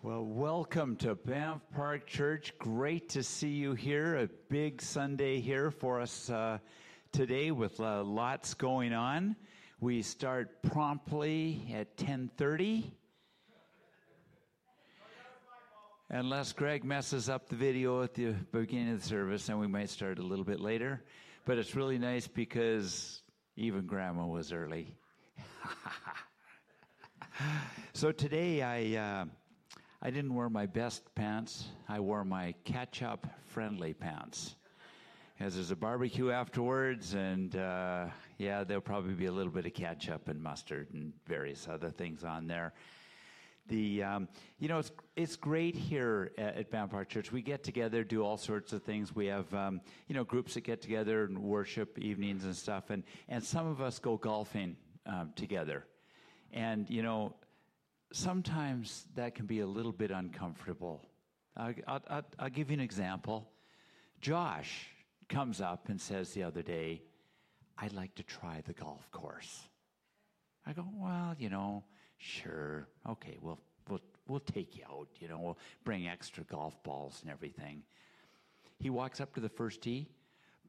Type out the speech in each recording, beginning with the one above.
Well, welcome to Banff Park Church. Great to see you here. A big Sunday here for us uh, today with uh, lots going on. We start promptly at 10:30. Unless Greg messes up the video at the beginning of the service, and we might start a little bit later. But it's really nice because even Grandma was early. so today I. Uh, I didn't wear my best pants. I wore my catch-up friendly pants. Because there's a barbecue afterwards, and uh, yeah, there'll probably be a little bit of ketchup and mustard and various other things on there. The um, you know it's it's great here at, at Park Church. We get together, do all sorts of things. We have um, you know groups that get together and worship evenings and stuff, and and some of us go golfing um, together. And you know sometimes that can be a little bit uncomfortable. I'll, I'll, I'll, give you an example. Josh comes up and says the other day, I'd like to try the golf course. I go, well, you know, sure, okay, we'll, we'll, we'll take you out, you know, we'll bring extra golf balls and everything. He walks up to the first tee,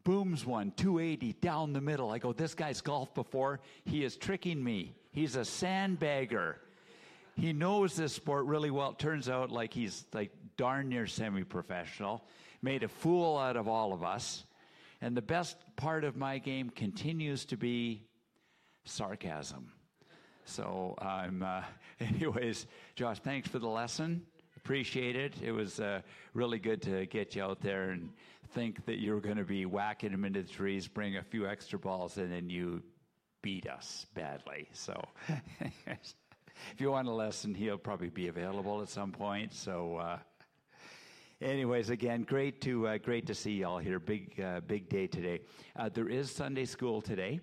booms one, 280 down the middle. I go, this guy's golfed before. He is tricking me. He's a sandbagger he knows this sport really well. It turns out like he's like darn near semi-professional. Made a fool out of all of us. And the best part of my game continues to be sarcasm. So I'm, uh, anyways, Josh, thanks for the lesson. Appreciate it. It was uh, really good to get you out there and think that you were going to be whacking them into the trees, bring a few extra balls, and then you beat us badly. So if you want a lesson, he'll probably be available at some point. So, uh, anyways, again, great to uh, great to see y'all here. Big uh, big day today. Uh, there is Sunday school today.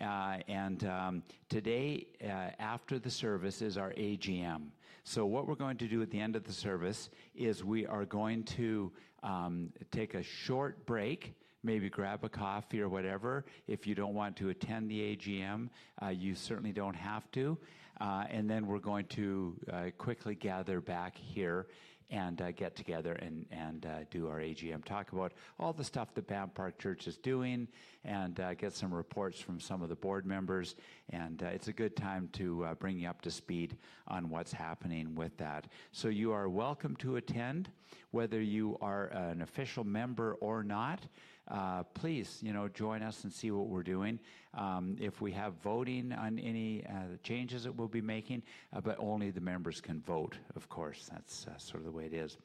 Uh, and um, today, uh, after the service, is our AGM. So, what we're going to do at the end of the service is we are going to um, take a short break maybe grab a coffee or whatever. If you don't want to attend the AGM, uh, you certainly don't have to. Uh, and then we're going to uh, quickly gather back here and uh, get together and, and uh, do our AGM, talk about all the stuff that Banff Park Church is doing, and uh, get some reports from some of the board members. And it's a good time to bring you up to speed on what's happening with that. So you are welcome to attend, whether you are an official member or not uh, please, you know, join us and see what we're doing. Um, if we have voting on any uh, changes that we'll be making, uh, but only the members can vote, of course. That's uh, sort of the way it is.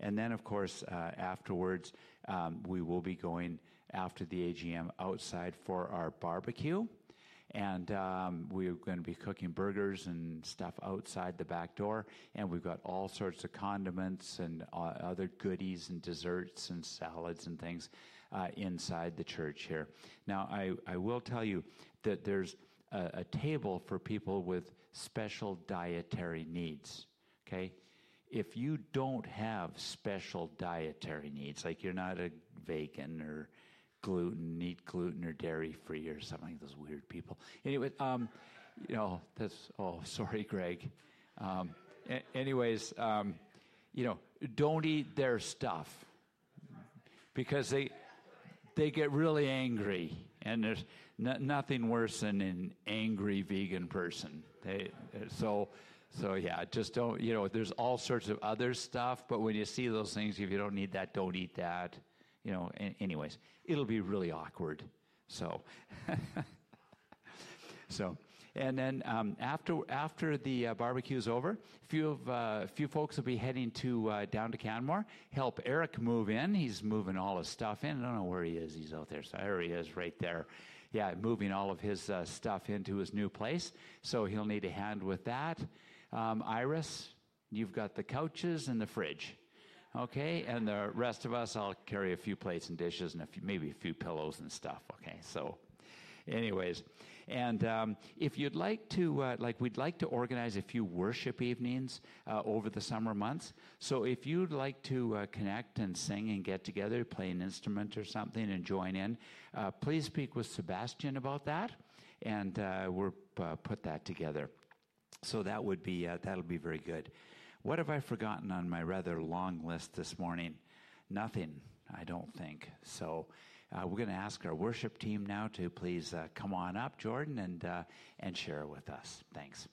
And then, of course, uh, afterwards, um, we will be going after the AGM outside for our barbecue. And um, we're going to be cooking burgers and stuff outside the back door. And we've got all sorts of condiments and uh, other goodies and desserts and salads and things uh, inside the church here. Now, I, I will tell you that there's a, a table for people with special dietary needs. Okay? If you don't have special dietary needs, like you're not a vegan or gluten, eat gluten or dairy free or something like those weird people. Anyway, um, you know, that's, oh, sorry, Greg. Um, a- anyways, um, you know, don't eat their stuff because they, they get really angry, and there's nothing worse than an angry vegan person. They, so, so yeah, just don't. You know, there's all sorts of other stuff, but when you see those things, if you don't need that, don't eat that. You know, anyways, it'll be really awkward. So, so and then um, after after the uh, barbecue is over, a few of uh, few folks will be heading to uh, down to Canmore, help Eric move in. He's moving all his stuff in. I don't know where he is. He's out there. So there he is, right there. Yeah, moving all of his uh, stuff into his new place. So he'll need a hand with that. Um, Iris, you've got the couches and the fridge. Okay, and the rest of us, I'll carry a few plates and dishes and a few, maybe a few pillows and stuff. Okay, so anyways, and um, if you'd like to, uh, like, we'd like to organize a few worship evenings uh, over the summer months. So if you'd like to uh, connect and sing and get together, play an instrument or something, and join in, uh, please speak with Sebastian about that, and uh, we'll uh, put that together. So that would be that'll be very good. What have I forgotten on my rather long list this morning? Nothing, I don't think. So uh, we're going to ask our worship team now to please uh, come on up, Jordan, and, uh, and share with us. Thanks.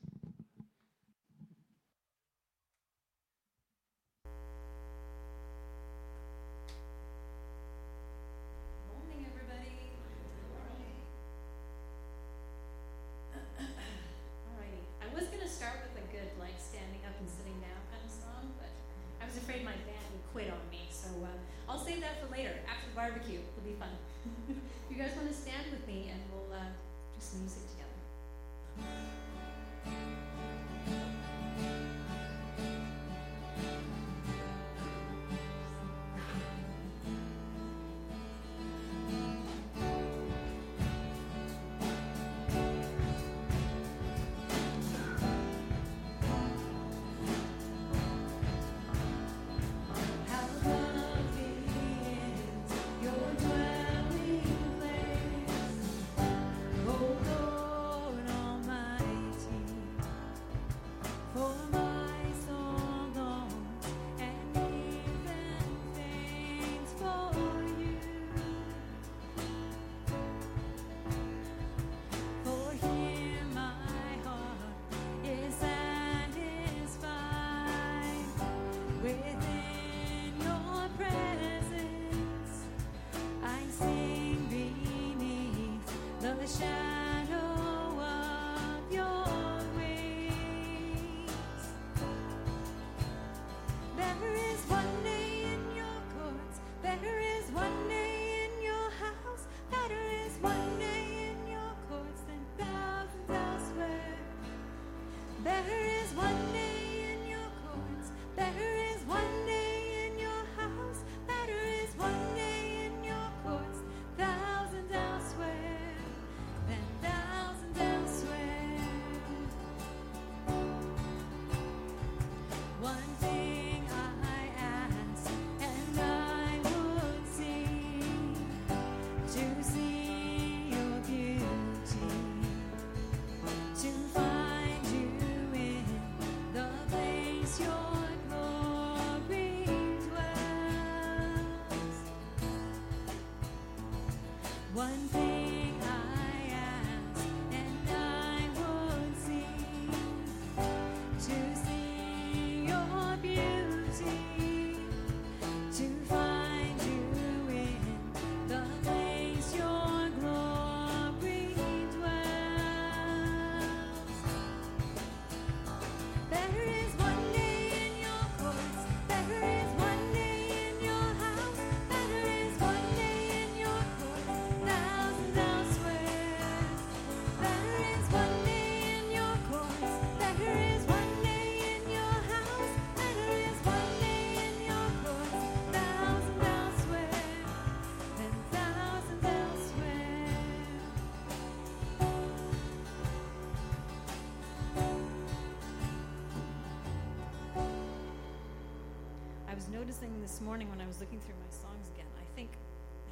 Noticing this morning when I was looking through my songs again, I think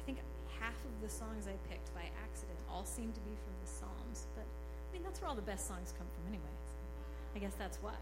I think half of the songs I picked by accident all seem to be from the Psalms. But I mean that's where all the best songs come from anyway. I guess that's why.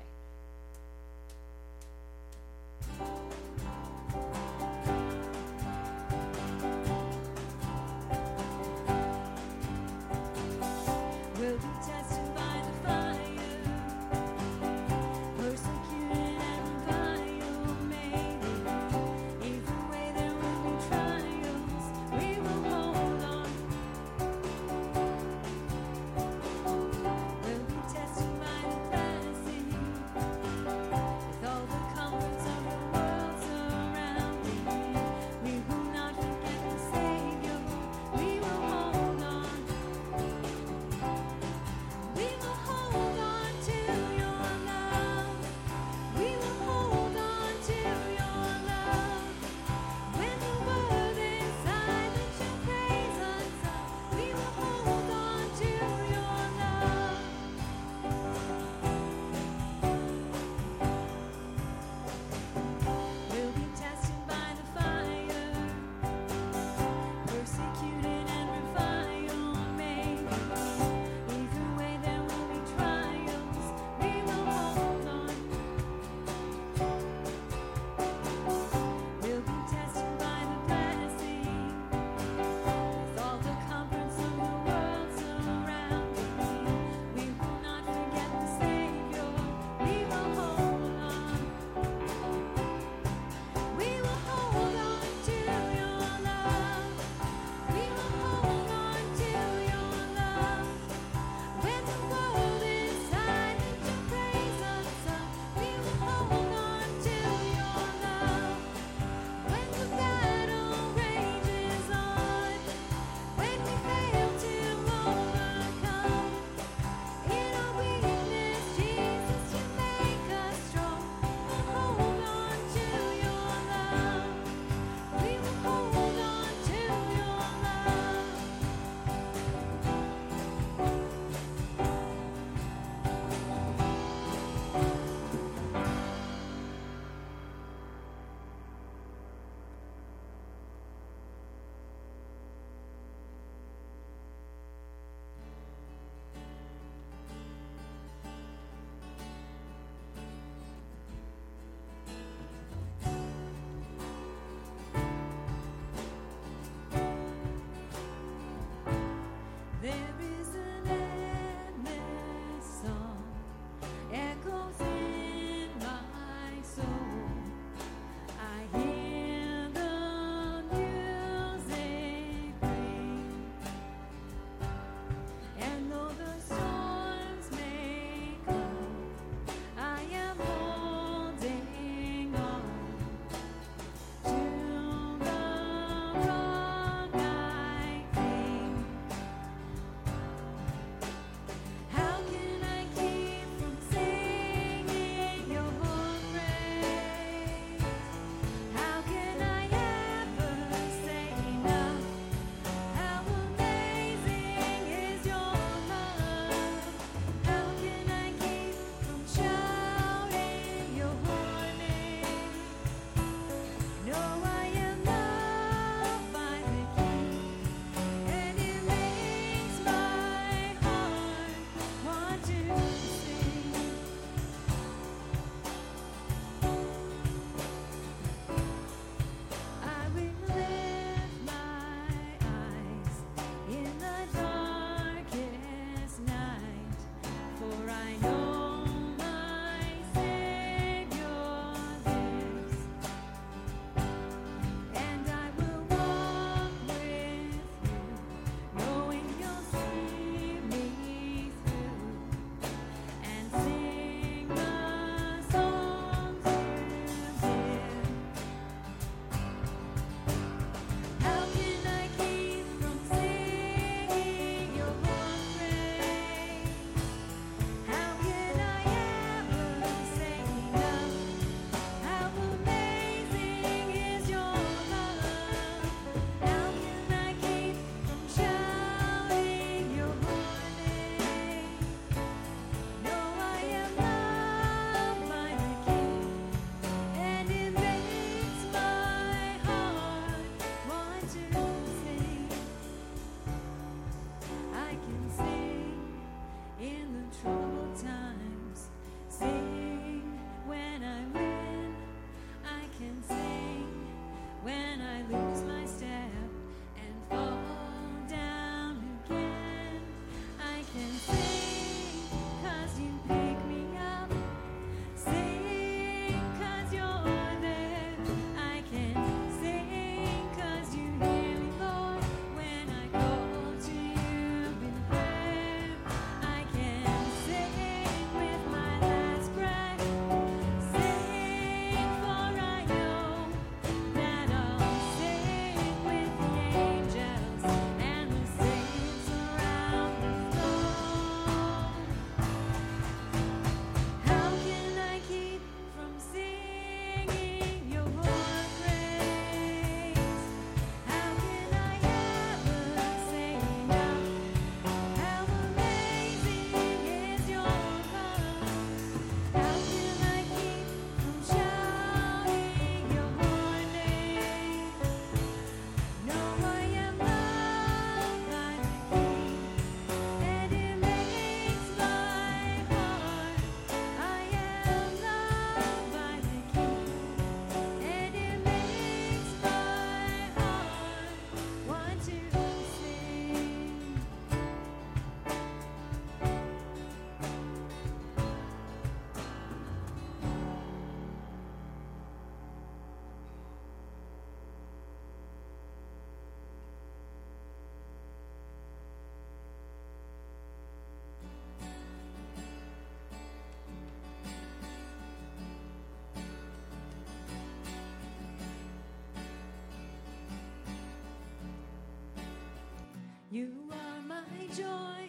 You are my joy.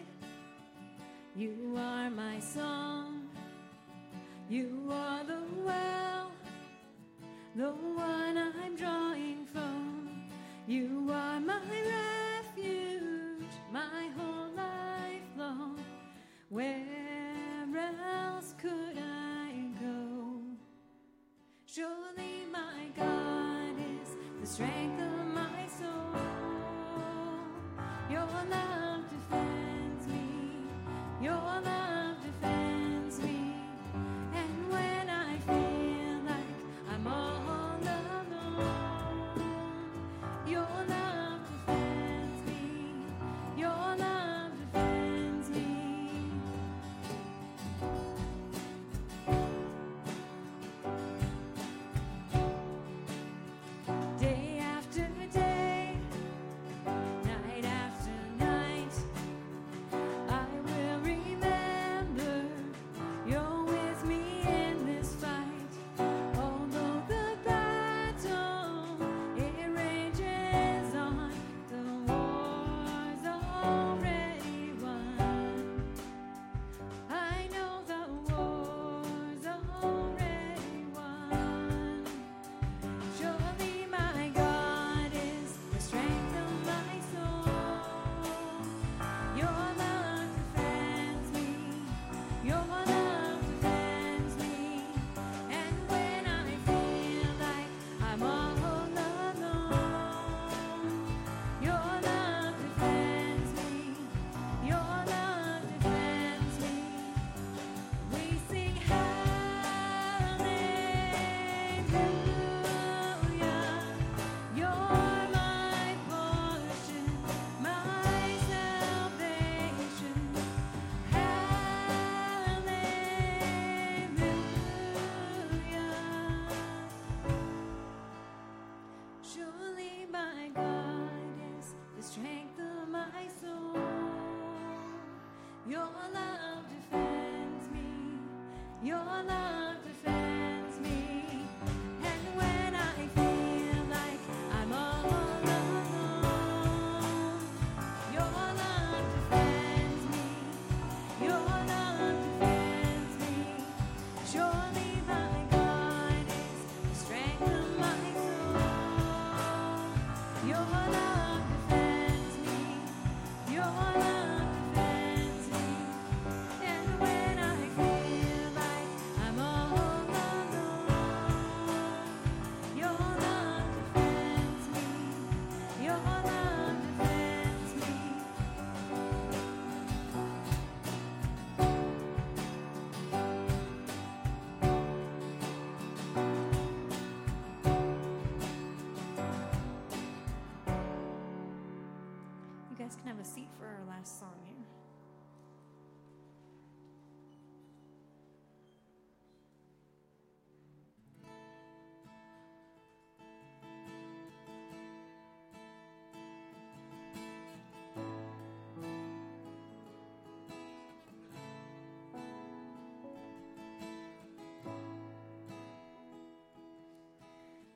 You are my song. You are the well, the one I'm drawing from. You are my refuge, my whole life long. Where else could I go? Surely my God is the strength.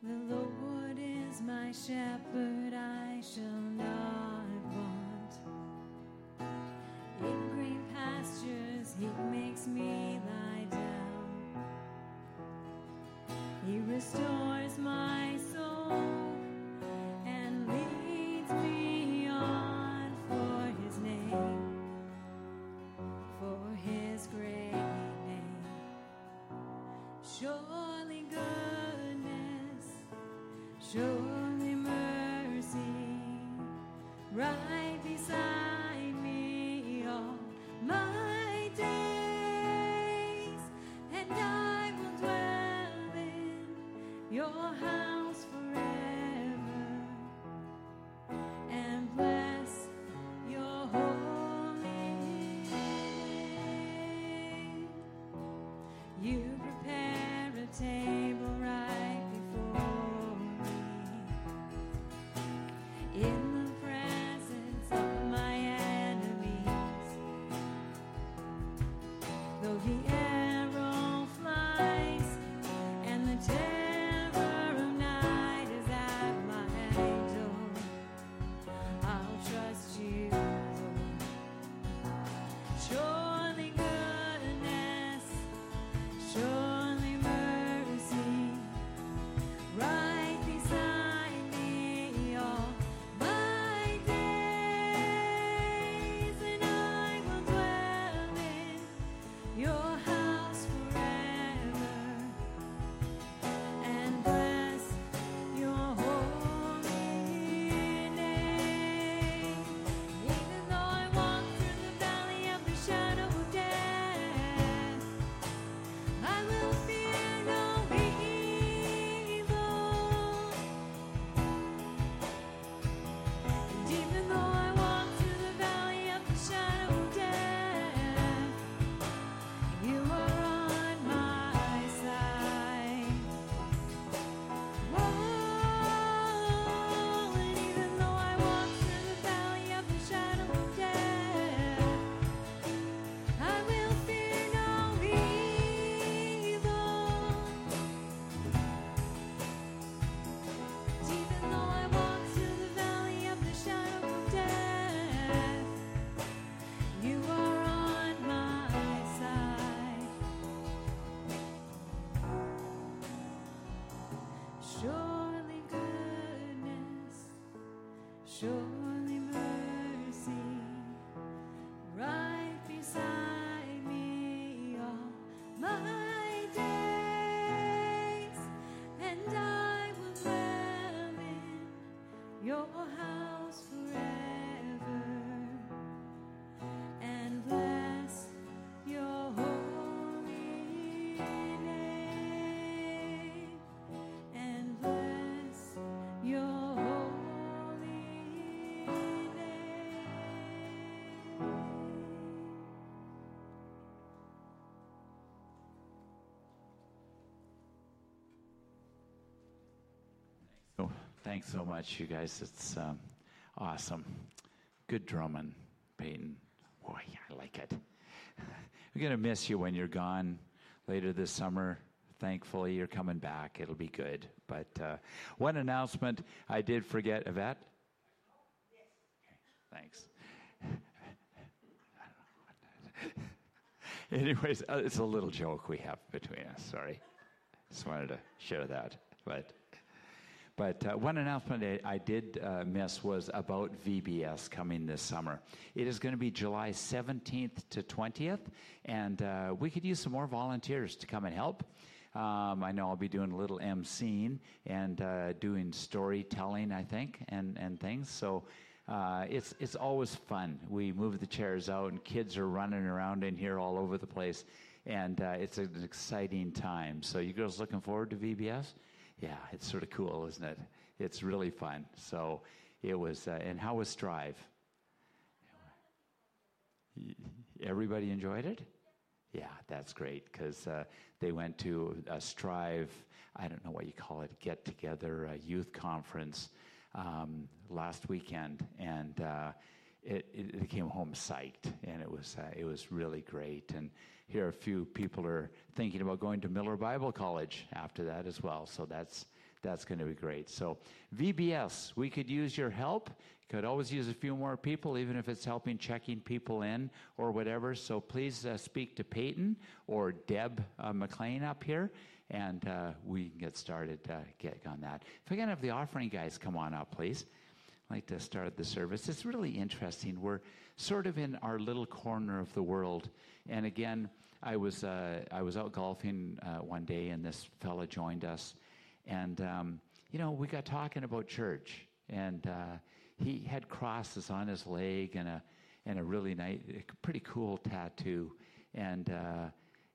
The Lord is my shepherd, I shall not want. In green pastures, He makes me lie down. He restores my soul and leads me on for His name, for His great name. Sure. Surely mercy right beside me all my days, and I will dwell in your house forever and bless your holy name. You prepare a table. Surely mercy right beside me all my days, and I will dwell in your house. Thanks so much, you guys. It's um, awesome. Good drumming, Peyton. Boy, I like it. We're going to miss you when you're gone later this summer. Thankfully, you're coming back. It'll be good. But uh, one announcement I did forget, Yvette. Okay, thanks. Anyways, uh, it's a little joke we have between us. Sorry. Just wanted to share that. But but uh, one announcement I, I did uh, miss was about VBS coming this summer. It is going to be July 17th to 20th, and uh, we could use some more volunteers to come and help. Um, I know I'll be doing a little emceeing and uh, doing storytelling, I think, and, and things. So uh, it's, it's always fun. We move the chairs out, and kids are running around in here all over the place, and uh, it's an exciting time. So, you girls looking forward to VBS? Yeah, it's sort of cool, isn't it? It's really fun. So it was, uh, and how was Strive? Everybody enjoyed it? Yeah, that's great because uh, they went to a Strive, I don't know what you call it, get together, a youth conference um, last weekend. And it, it, came home psyched, and it was, uh, it was really great. And here a few people are thinking about going to Millar Bible College after that as well. So that's that's going to be great. So VBS, we could use your help. Could always use a few more people, even if it's helping checking people in or whatever. So please uh, speak to Peyton or Deb uh, McLean up here, and uh, we can get started uh, get on that. If I can have the offering guys come on up, please. Like to start the service. It's really interesting. We're sort of in our little corner of the world and again, I was uh, I was out golfing uh, one day, and this fella joined us, and um, you know we got talking about church, and uh, he had crosses on his leg and a and a really nice, pretty cool tattoo, and uh,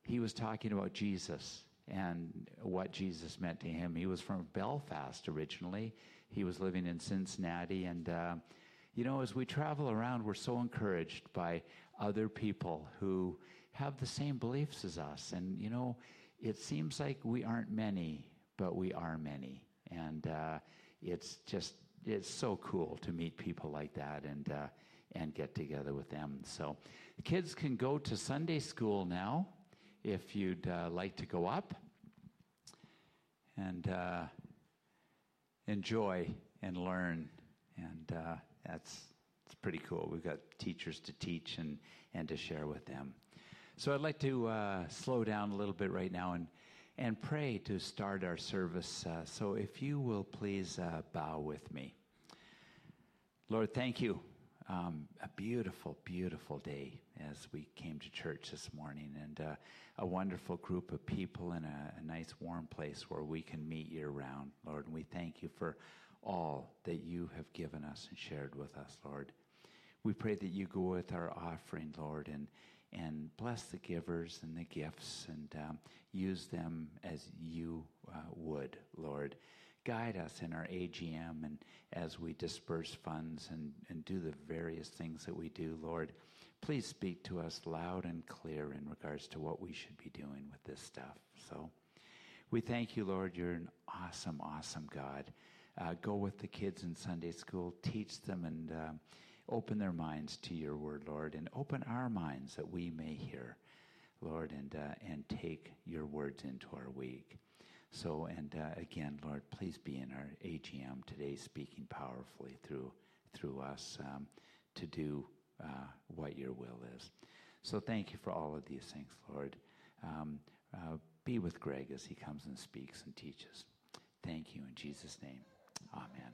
he was talking about Jesus and what Jesus meant to him. He was from Belfast originally. He was living in Cincinnati, and uh, you know, as we travel around, we're so encouraged by other people who have the same beliefs as us. And, you know, it seems like we aren't many, but we are many. And uh, it's just, it's so cool to meet people like that and, uh, and get together with them. So kids can go to Sunday school now if you'd uh, like to go up and uh, enjoy and learn. And uh, that's it's pretty cool. We've got teachers to teach and, and to share with them. So I'd like to uh, slow down a little bit right now and, and pray to start our service. Uh, so if you will please uh, bow with me. Lord, thank you. Um, a beautiful, beautiful day as we came to church this morning, and uh, a wonderful group of people in a, a nice, warm place where we can meet year round, Lord. And we thank you for all that you have given us and shared with us, Lord. We pray that you go with our offering, Lord, and, and bless the givers and the gifts and um, use them as you uh, would, Lord. Guide us in our AGM and as we disperse funds and, and do the various things that we do, Lord. Please speak to us loud and clear in regards to what we should be doing with this stuff. So we thank you, Lord. You're an awesome, awesome God. Uh, go with the kids in Sunday school, teach them, and uh, open their minds to your word, Lord, and open our minds that we may hear, Lord, and, uh, and take your words into our week. So, and uh, again, Lord, please be in our AGM today, speaking powerfully through, through us um, to do uh, what your will is. So, thank you for all of these things, Lord. Um, uh, be with Greg as he comes and speaks and teaches. Thank you in Jesus' name. Amen.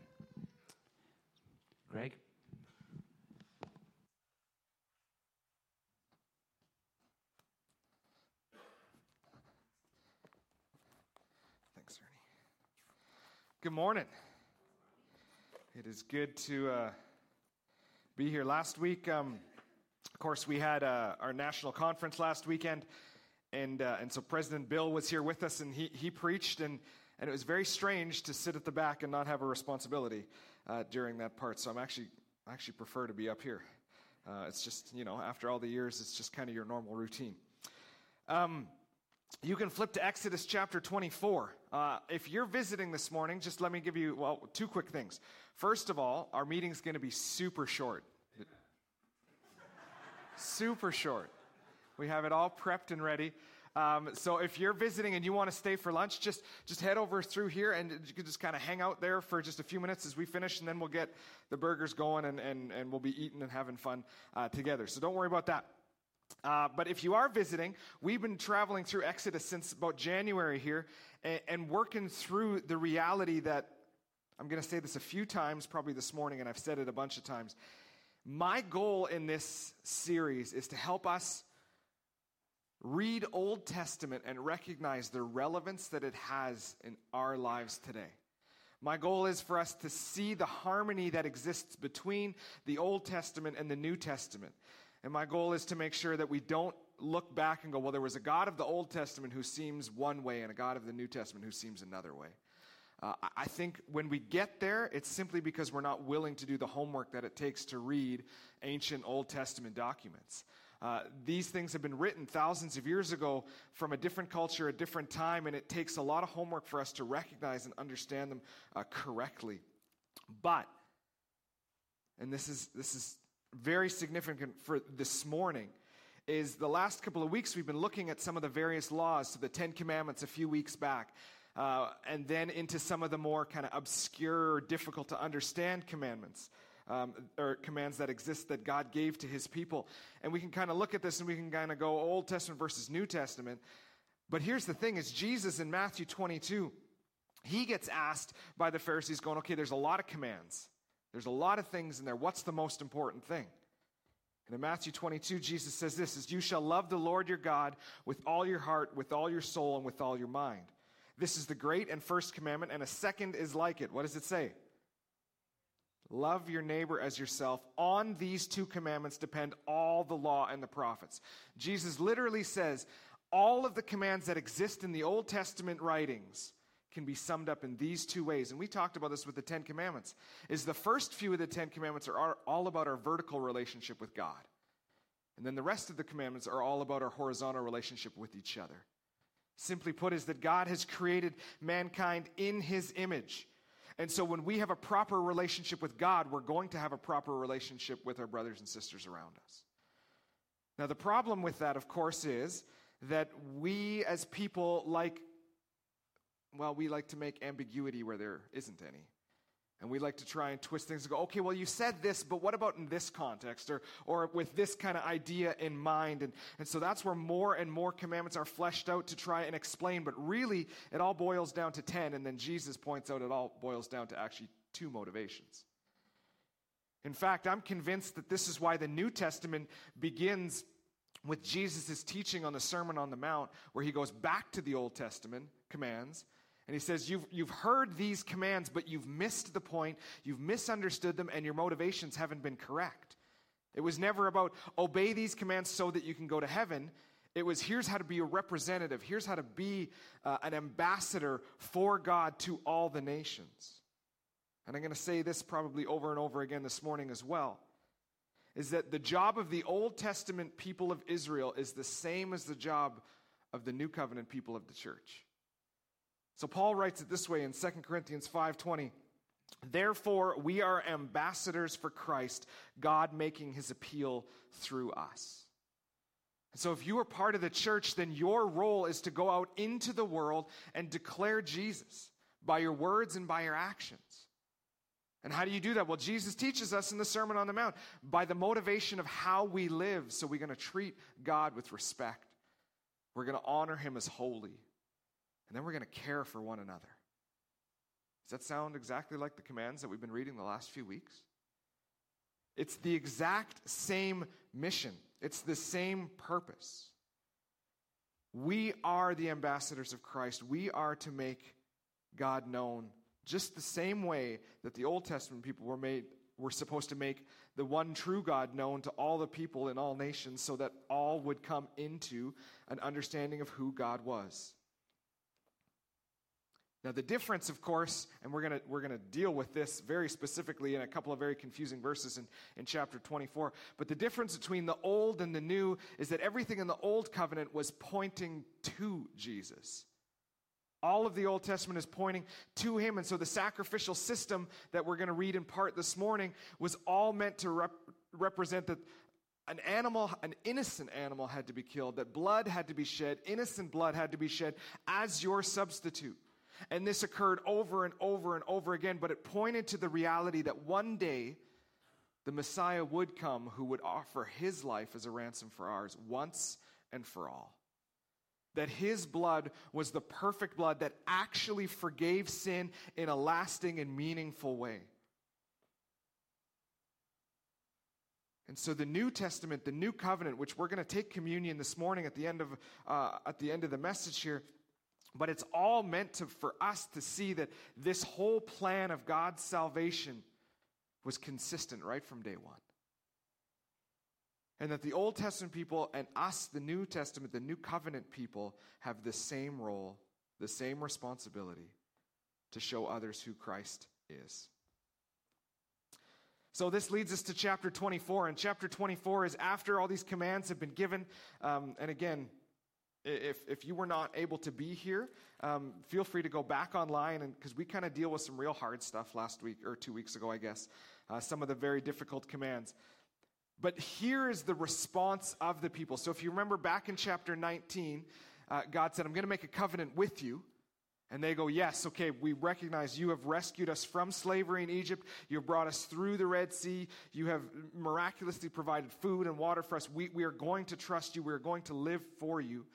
Greg? Thanks, Ernie. Good morning. It is good to uh, be here. Last week, um, of course, we had uh, our national conference last weekend, and uh, and so President Bill was here with us, and he he preached, and and it was very strange to sit at the back and not have a responsibility uh, during that part. So I'm actually I actually prefer to be up here. Uh, it's just you know after all the years, it's just kind of your normal routine. Um, you can flip to Exodus chapter 24. Uh, if you're visiting this morning, just let me give you, well, two quick things. First of all, our meeting's going to be super short. super short. We have it all prepped and ready. Um, so if you're visiting and you want to stay for lunch, just just head over through here and you can just kind of hang out there for just a few minutes as we finish, and then we'll get the burgers going and, and, and we'll be eating and having fun uh, together. So don't worry about that. Uh, but if you are visiting, we've been traveling through Exodus since about January here and, and working through the reality that I'm going to say this a few times, probably this morning, and I've said it a bunch of times. My goal in this series is to help us read Old Testament and recognize the relevance that it has in our lives today. My goal is for us to see the harmony that exists between the Old Testament and the New Testament. And my goal is to make sure that we don't look back and go, well, there was a God of the Old Testament who seems one way and a God of the New Testament who seems another way. Uh, I think when we get there, it's simply because we're not willing to do the homework that it takes to read ancient Old Testament documents. Uh, these things have been written thousands of years ago from a different culture, a different time, and it takes a lot of homework for us to recognize and understand them uh, correctly. But, and this is, this is very significant for this morning, is the last couple of weeks we've been looking at some of the various laws, so the Ten Commandments a few weeks back. Uh, and then into some of the more kind of obscure, difficult to understand commandments um, or commands that exist that God gave to his people. And we can kind of look at this and we can kind of go Old Testament versus New Testament. But here's the thing is Jesus in Matthew 22, he gets asked by the Pharisees going, okay, there's a lot of commands. There's a lot of things in there. What's the most important thing? And in Matthew 22, Jesus says this is you shall love the Lord your God with all your heart, with all your soul, and with all your mind. This is the great and first commandment, and a second is like it. What does it say? Love your neighbor as yourself. On these two commandments depend all the law and the prophets. Jesus literally says all of the commands that exist in the Old Testament writings can be summed up in these two ways. And we talked about this with the 10 commandments. Is the first few of the 10 commandments are all about our vertical relationship with God. And then the rest of the commandments are all about our horizontal relationship with each other. Simply put is that God has created mankind in his image. And so when we have a proper relationship with God, we're going to have a proper relationship with our brothers and sisters around us. Now, the problem with that, of course, is that we as people like, well, we like to make ambiguity where there isn't any. And we like to try and twist things and go, okay, well, you said this, but what about in this context or, or with this kind of idea in mind? And, and so that's where more and more commandments are fleshed out to try and explain. But really, it all boils down to 10. And then Jesus points out it all boils down to actually two motivations. In fact, I'm convinced that this is why the New Testament begins with Jesus' teaching on the Sermon on the Mount, where he goes back to the Old Testament commands and he says, you've, you've heard these commands, but you've missed the point, you've misunderstood them, and your motivations haven't been correct. It was never about obey these commands so that you can go to heaven. It was here's how to be a representative, here's how to be uh, an ambassador for God to all the nations. And I'm going to say this probably over and over again this morning as well is that the job of the Old Testament people of Israel is the same as the job of the New Covenant people of the church. So Paul writes it this way in 2 Corinthians 5:20. Therefore, we are ambassadors for Christ, God making his appeal through us. So, if you are part of the church, then your role is to go out into the world and declare Jesus by your words and by your actions. And how do you do that? Well, Jesus teaches us in the Sermon on the Mount by the motivation of how we live. So, we're going to treat God with respect, we're going to honor him as holy, and then we're going to care for one another. Does that sound exactly like the commands that we've been reading the last few weeks? It's the exact same mission, it's the same purpose. We are the ambassadors of Christ. We are to make God known just the same way that the Old Testament people were made were supposed to make the one true God known to all the people in all nations so that all would come into an understanding of who God was. Now, the difference, of course, and we're going we're gonna deal with this very specifically in a couple of very confusing verses in, in chapter 24. But the difference between the old and the new is that everything in the old covenant was pointing to Jesus. All of the Old Testament is pointing to him. And so the sacrificial system that we're going to read in part this morning was all meant to rep- represent that an animal, an innocent animal had to be killed, that blood had to be shed, innocent blood had to be shed as your substitute. And this occurred over and over and over again, but it pointed to the reality that one day the Messiah would come who would offer his life as a ransom for ours once and for all. That his blood was the perfect blood that actually forgave sin in a lasting and meaningful way. And so the New Testament, the New Covenant, which we're going to take communion this morning at the end of uh, at the end of the message here, but it's all meant to, for us to see that this whole plan of God's salvation was consistent right from day one. And that the Old Testament people and us, the New Testament, the New Covenant people, have the same role, the same responsibility to show others who Christ is. So, this leads us to chapter 24. And chapter 24 is after all these commands have been given. Um, and again, if, if you were not able to be here, um, feel free to go back online and because we kind of deal with some real hard stuff last week or two weeks ago, I guess. Uh, some of the very difficult commands. But here is the response of the people. So if you remember back in chapter 19, uh, God said, I'm going to make a covenant with you. And they go, Yes, okay, we recognize you have rescued us from slavery in Egypt. You have brought us through the Red Sea. You have miraculously provided food and water for us. We, we are going to trust you. We are going to live for you.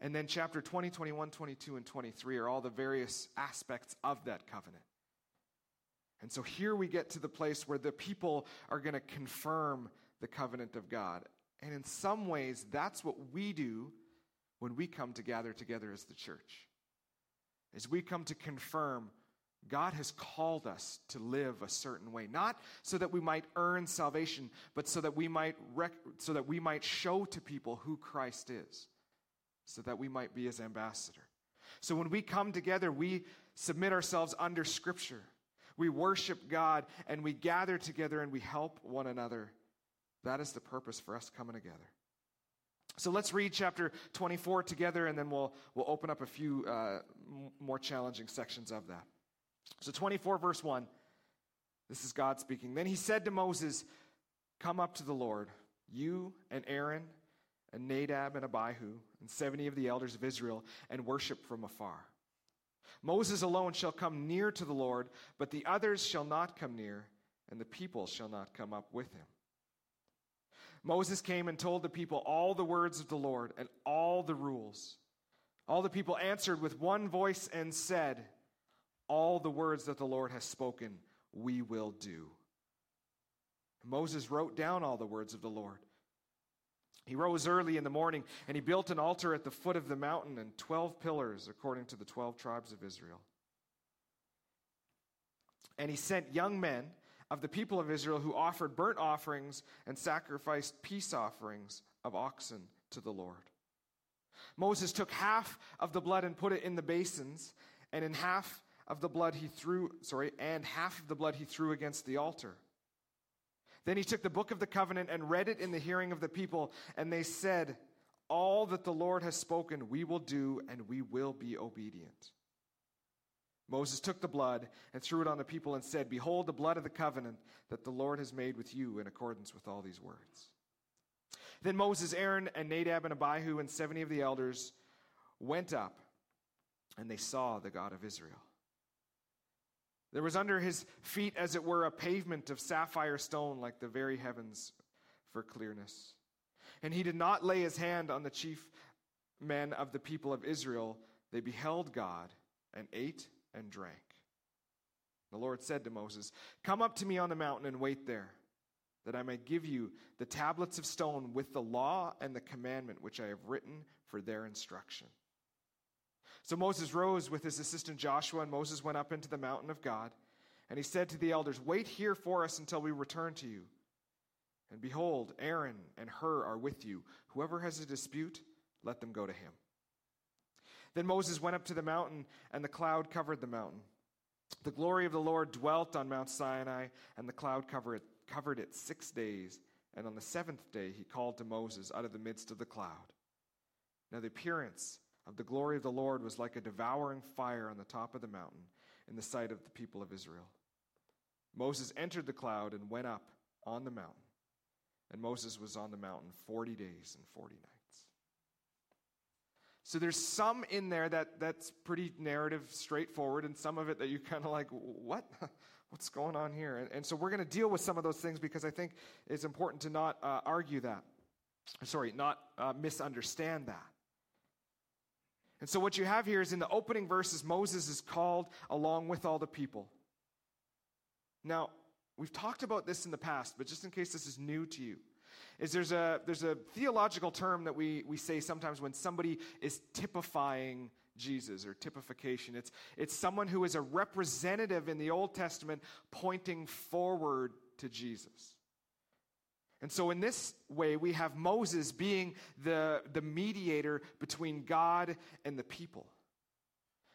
And then chapter 20, 21, 22, and 23 are all the various aspects of that covenant. And so here we get to the place where the people are going to confirm the covenant of God. And in some ways, that's what we do when we come to gather together as the church. As we come to confirm God has called us to live a certain way, not so that we might earn salvation, but so that we might rec- so that we might show to people who Christ is so that we might be his ambassador. So when we come together, we submit ourselves under Scripture. We worship God and we gather together and we help one another. That is the purpose for us coming together. So let's read chapter 24 together and then we'll, we'll open up a few uh, more challenging sections of that. So, 24, verse 1, this is God speaking. Then he said to Moses, Come up to the Lord, you and Aaron and Nadab and Abihu and 70 of the elders of Israel and worship from afar. Moses alone shall come near to the Lord, but the others shall not come near, and the people shall not come up with him. Moses came and told the people all the words of the Lord and all the rules. All the people answered with one voice and said, All the words that the Lord has spoken, we will do. Moses wrote down all the words of the Lord he rose early in the morning and he built an altar at the foot of the mountain and 12 pillars according to the 12 tribes of Israel. And he sent young men of the people of Israel who offered burnt offerings and sacrificed peace offerings of oxen to the Lord. Moses took half of the blood and put it in the basins, and in half of the blood he threw, sorry, and half of the blood he threw against the altar. Then he took the book of the covenant and read it in the hearing of the people, and they said, All that the Lord has spoken, we will do, and we will be obedient. Moses took the blood and threw it on the people and said, Behold, the blood of the covenant that the Lord has made with you in accordance with all these words. Then Moses, Aaron, and Nadab, and Abihu, and 70 of the elders went up, and they saw the God of Israel. There was under his feet, as it were, a pavement of sapphire stone, like the very heavens for clearness. And he did not lay his hand on the chief men of the people of Israel. They beheld God and ate and drank. The Lord said to Moses, Come up to me on the mountain and wait there. that I may give you the tablets of stone with the law and the commandment which I have written for their instruction. So Moses rose with his assistant Joshua, and Moses went up into the mountain of God. And he said to the elders, Wait here for us until we return to you. And behold, Aaron and Hur are with you. Whoever has a dispute, let them go to him. Then Moses went up to the mountain, and the cloud covered the mountain. The glory of the Lord dwelt on Mount Sinai, and the cloud covered it covered it six days, and on the seventh day he called to Moses out of the midst of the cloud. Now the appearance of the glory of the Lord was like a devouring fire on the top of the mountain in the sight of the people of Israel. Moses entered the cloud and went up on the mountain. And Moses was on the mountain 40 days and 40 nights. So there's some in there that, that's pretty narrative, straightforward, and some of it that you kind of like, what? what's going on here? And, and so we're going to deal with some of those things because I think it's important to not uh, argue that. Sorry, not uh, misunderstand that. And so what you have here is in the opening verses, Moses is called along with all the people. Now, we've talked about this in the past, but just in case this is new to you, is there's a, there's a theological term that we, we say sometimes when somebody is typifying Jesus or typification. It's, it's someone who is a representative in the Old Testament pointing forward to Jesus. And so, in this way, we have Moses being the, the mediator between God and the people.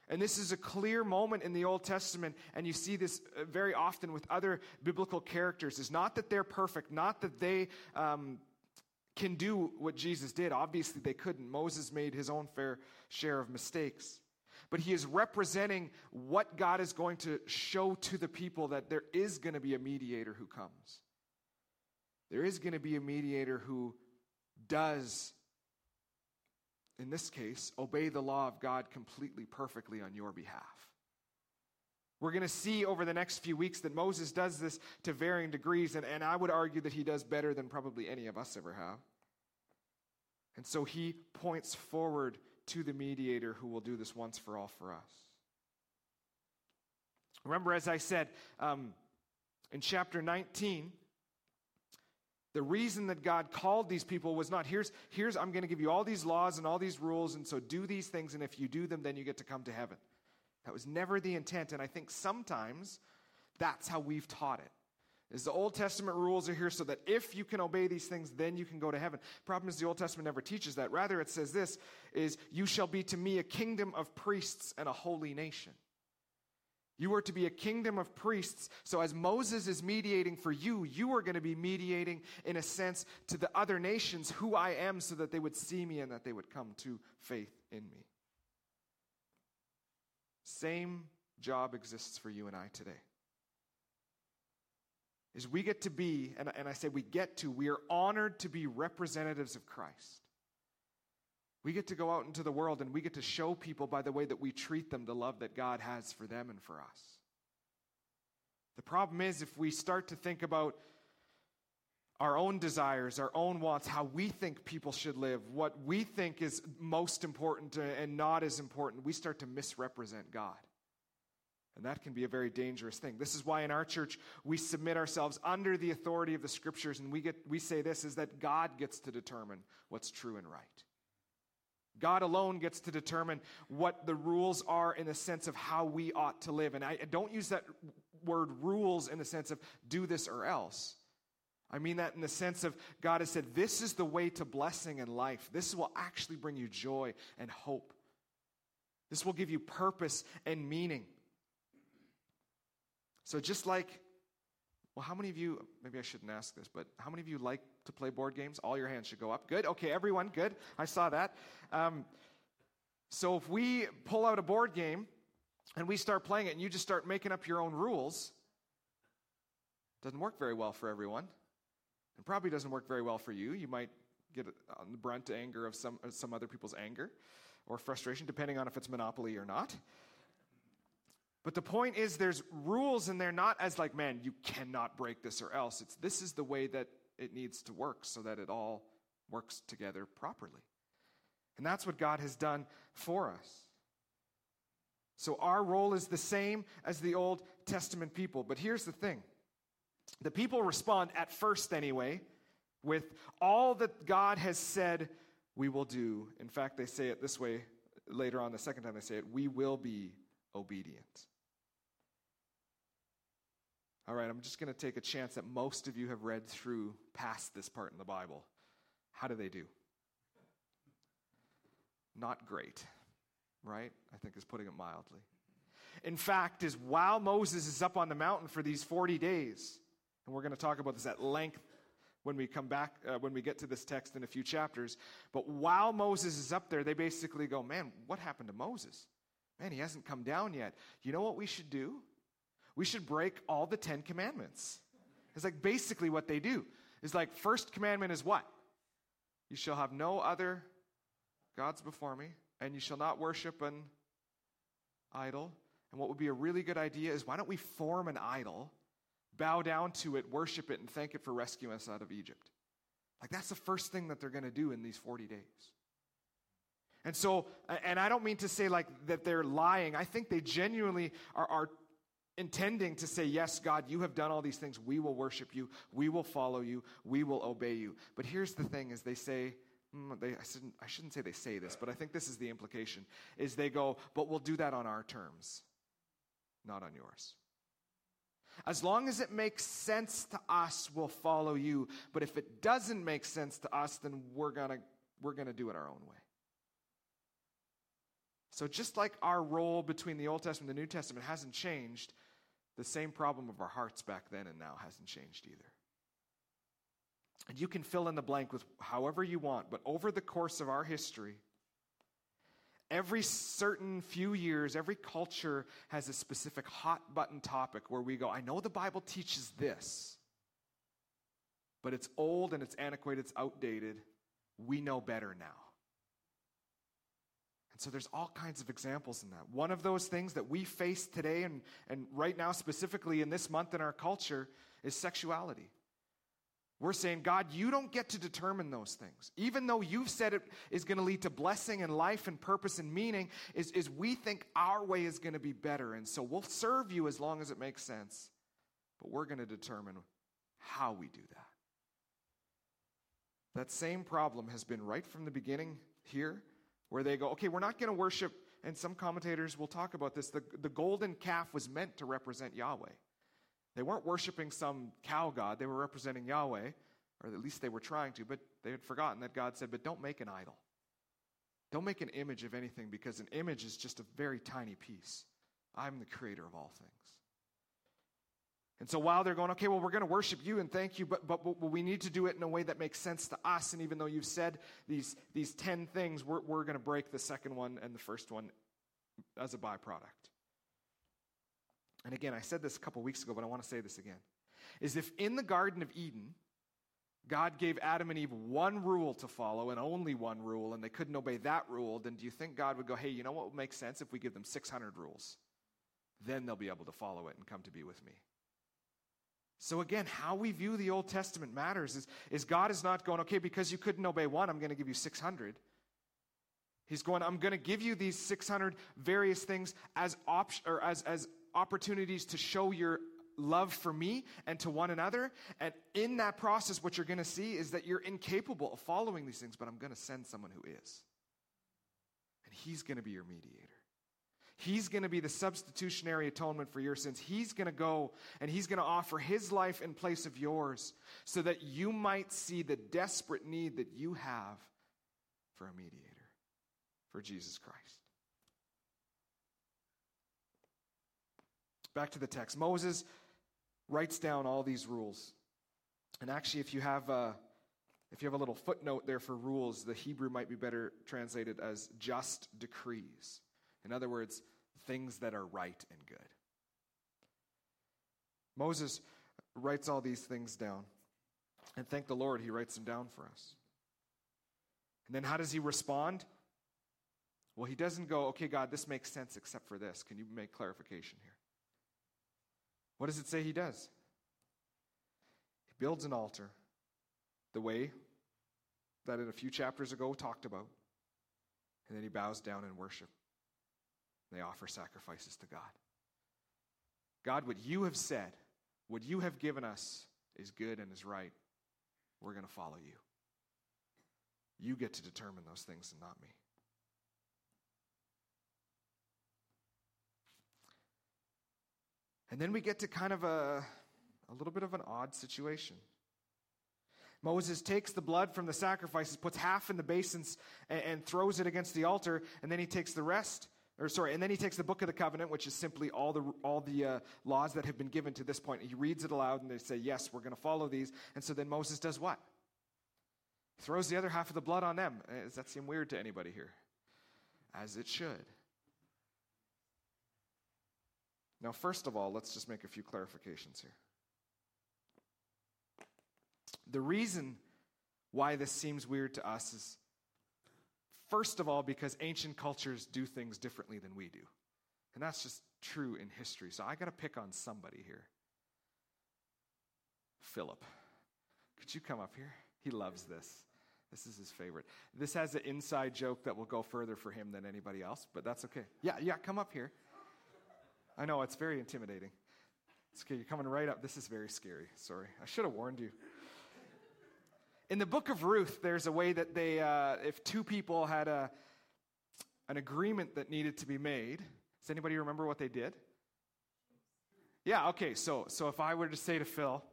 And this is a clear moment in the Old Testament, and you see this uh, very often with other biblical characters. Is not that they're perfect, not that they um, can do what Jesus did. Obviously, they couldn't. Moses made his own fair share of mistakes. But he is representing what God is going to show to the people that there is going to be a mediator who comes. There is going to be a mediator who does, in this case, obey the law of God completely, perfectly on your behalf. We're going to see over the next few weeks that Moses does this to varying degrees, and, and I would argue that he does better than probably any of us ever have. And so he points forward to the mediator who will do this once for all for us. Remember, as I said um, in chapter 19, the reason that God called these people was not here's, here's I'm going to give you all these laws and all these rules, and so do these things, and if you do them, then you get to come to heaven. That was never the intent, and I think sometimes that's how we've taught it. Is the Old Testament rules are here so that if you can obey these things, then you can go to heaven. Problem is the Old Testament never teaches that. Rather, it says this is you shall be to me a kingdom of priests and a holy nation. You are to be a kingdom of priests. So, as Moses is mediating for you, you are going to be mediating, in a sense, to the other nations who I am so that they would see me and that they would come to faith in me. Same job exists for you and I today. Is we get to be, and, and I say we get to, we are honored to be representatives of Christ. We get to go out into the world and we get to show people by the way that we treat them the love that God has for them and for us. The problem is if we start to think about our own desires, our own wants, how we think people should live, what we think is most important and not as important, we start to misrepresent God. And that can be a very dangerous thing. This is why in our church we submit ourselves under the authority of the scriptures and we get we say this is that God gets to determine what's true and right. God alone gets to determine what the rules are in the sense of how we ought to live. And I don't use that word rules in the sense of do this or else. I mean that in the sense of God has said, this is the way to blessing and life. This will actually bring you joy and hope. This will give you purpose and meaning. So, just like, well, how many of you, maybe I shouldn't ask this, but how many of you like to play board games? All your hands should go up. Good. Okay, everyone, good. I saw that. Um, so, if we pull out a board game and we start playing it and you just start making up your own rules, doesn't work very well for everyone. It probably doesn't work very well for you. You might get on the brunt anger of some, some other people's anger or frustration, depending on if it's monopoly or not. But the point is, there's rules in there, not as like, man, you cannot break this or else. It's this is the way that it needs to work so that it all works together properly. And that's what God has done for us. So our role is the same as the Old Testament people. But here's the thing The people respond, at first anyway, with all that God has said we will do. In fact, they say it this way later on, the second time they say it we will be obedient. All right, I'm just going to take a chance that most of you have read through past this part in the Bible. How do they do? Not great, right? I think is putting it mildly. In fact, is while Moses is up on the mountain for these 40 days, and we're going to talk about this at length when we come back, uh, when we get to this text in a few chapters. But while Moses is up there, they basically go, Man, what happened to Moses? Man, he hasn't come down yet. You know what we should do? We should break all the Ten Commandments. It's like basically what they do. It's like, first commandment is what? You shall have no other gods before me, and you shall not worship an idol. And what would be a really good idea is why don't we form an idol, bow down to it, worship it, and thank it for rescuing us out of Egypt? Like, that's the first thing that they're going to do in these 40 days. And so, and I don't mean to say like that they're lying. I think they genuinely are, are intending to say, Yes, God, you have done all these things. We will worship you. We will follow you. We will obey you. But here's the thing is they say, mm, they, I, shouldn't, I shouldn't say they say this, but I think this is the implication, is they go, but we'll do that on our terms not on yours. As long as it makes sense to us, we'll follow you. But if it doesn't make sense to us, then we're going to we're going to do it our own way. So, just like our role between the Old Testament and the New Testament hasn't changed, the same problem of our hearts back then and now hasn't changed either. And you can fill in the blank with however you want, but over the course of our history, every certain few years, every culture has a specific hot button topic where we go, I know the Bible teaches this, but it's old and it's antiquated, it's outdated. We know better now. So there's all kinds of examples in that. One of those things that we face today and, and right now, specifically in this month in our culture, is sexuality. We're saying, God, you don't get to determine those things. Even though you've said it is going to lead to blessing and life and purpose and meaning, is, is we think our way is going to be better. And so we'll serve you as long as it makes sense. But we're going to determine how we do that. That same problem has been right from the beginning here, where they go, okay, we're not going to worship, and some commentators will talk about this. The, the golden calf was meant to represent Yahweh. They weren't worshiping some cow god, they were representing Yahweh, or at least they were trying to, but they had forgotten that God said, But don't make an idol. Don't make an image of anything because an image is just a very tiny piece. I'm the creator of all things. And so while they're going, okay, well, we're going to worship you and thank you, but, but, but, we need to do it in a way that makes sense to us. And even though you've said these, these 10 things, we're, we're going to break the second one and the first one as a byproduct and again, I said this a couple weeks ago, but I want to say this again, is if in the Garden of Eden, God gave Adam and Eve one rule to follow and only one rule, and they couldn't obey that rule, then do you think God would go, hey, you know what would make sense if we give them 600 rules? Then they'll be able to follow it and come to be with me. So again, how we view the Old Testament matters. Is, is God is not going, okay, because you couldn't obey one, I'm going to give you 600. He's going, I'm going to give you these 600 various things as, op- or as, as opportunities to show your love for me and to one another. And in that process, what you're going to see is that you're incapable of following these things, but I'm going to send someone who is. And he's going to be your mediator. He's going to be the substitutionary atonement for your sins. He's going to go and he's going to offer his life in place of yours so that you might see the desperate need that you have for a mediator, for Jesus Christ. Back to the text. Moses writes down all these rules. And actually, if you have a, if you have a little footnote there for rules, the Hebrew might be better translated as just decrees. In other words, things that are right and good. Moses writes all these things down. And thank the Lord, he writes them down for us. And then how does he respond? Well, he doesn't go, okay, God, this makes sense except for this. Can you make clarification here? What does it say he does? He builds an altar the way that in a few chapters ago talked about. And then he bows down in worship. They offer sacrifices to God. God, what you have said what you have given us is good and is right. We're going to follow you. You get to determine those things and not me. And then we get to kind of a, a little bit of an odd situation. Moses takes the blood from the sacrifices, puts half in the basins, and, and, throws it against the altar, and then he takes the rest, or sorry, and then he takes the book of the covenant, which is simply all the all the uh, laws that have been given to this point. He reads it aloud, and they say, "Yes, we're going to follow these." And so then Moses does what? Throws the other half of the blood on them. Uh, does that seem weird to anybody here? As it should. Now, first of all, let's just make a few clarifications here. The reason why this seems weird to us is, first of all, because ancient cultures do things differently than we do. And that's just true in history. So I got to pick on somebody here. Philip. Could you come up here? He loves this. This is his favorite. This has an inside joke that will go further for him than anybody else, but that's okay. Yeah, yeah, come up here. I know, it's very intimidating. It's okay, you're coming right up. This is very scary. Sorry. I should have warned you. In the book of Ruth, there's a way that they, uh, if two people had a, an agreement that needed to be made, does anybody remember what they did? Yeah, okay, so, so if I were to say to Phil,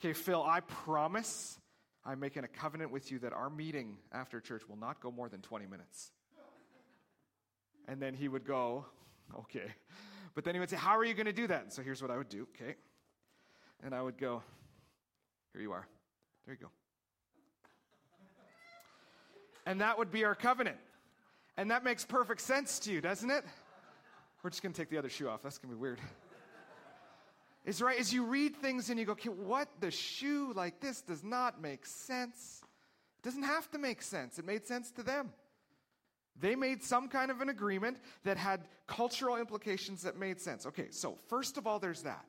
okay, Phil, I promise I'm making a covenant with you that our meeting after church will not go more than 20 minutes. And then he would go, okay. But then he would say, How are you going to do that? And so here's what I would do, okay? And I would go, Here you are. There you go. And that would be our covenant. And that makes perfect sense to you, doesn't it? We're just going to take the other shoe off. That's going to be weird. Is right as you read things and you go, okay, what the shoe like this does not make sense. It doesn't have to make sense. It made sense to them. They made some kind of an agreement that had cultural implications that made sense. Okay, so first of all, there's that.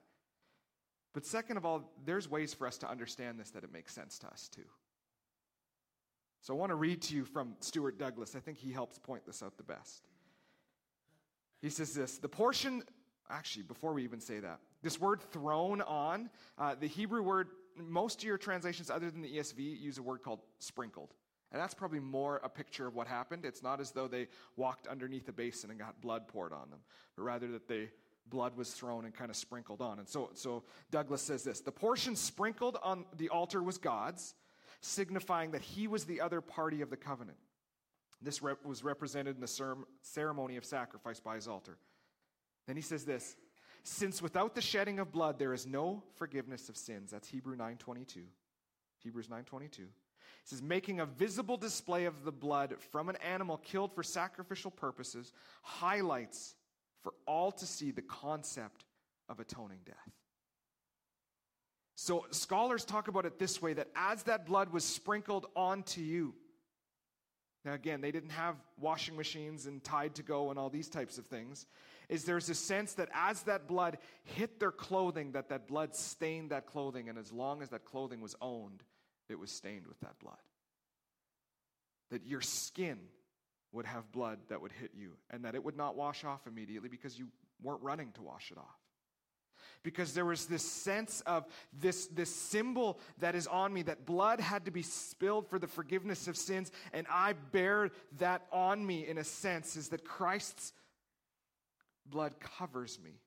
But second of all, there's ways for us to understand this that it makes sense to us too. So I want to read to you from Stuart Douglas. I think he helps point this out the best. He says this The portion, actually, before we even say that, this word thrown on, uh, the Hebrew word, most of your translations other than the ESV use a word called sprinkled. And that's probably more a picture of what happened. It's not as though they walked underneath a basin and got blood poured on them, but rather that they blood was thrown and kind of sprinkled on. And so, so Douglas says this the portion sprinkled on the altar was God's, signifying that he was the other party of the covenant. This rep- was represented in the ceremony of sacrifice by his altar. Then he says this since without the shedding of blood there is no forgiveness of sins. That's Hebrew 922. Hebrews 922. It says, making a visible display of the blood from an animal killed for sacrificial purposes highlights for all to see the concept of atoning death. So scholars talk about it this way that as that blood was sprinkled onto you, now again, they didn't have washing machines and Tide to go and all these types of things. Is there's a sense that as that blood hit their clothing, that that blood stained that clothing, and as long as that clothing was owned, it was stained with that blood. That your skin would have blood that would hit you, and that it would not wash off immediately because you weren't running to wash it off. Because there was this sense of this, this symbol that is on me, that blood had to be spilled for the forgiveness of sins, and I bear that on me in a sense, is that Christ's blood covers me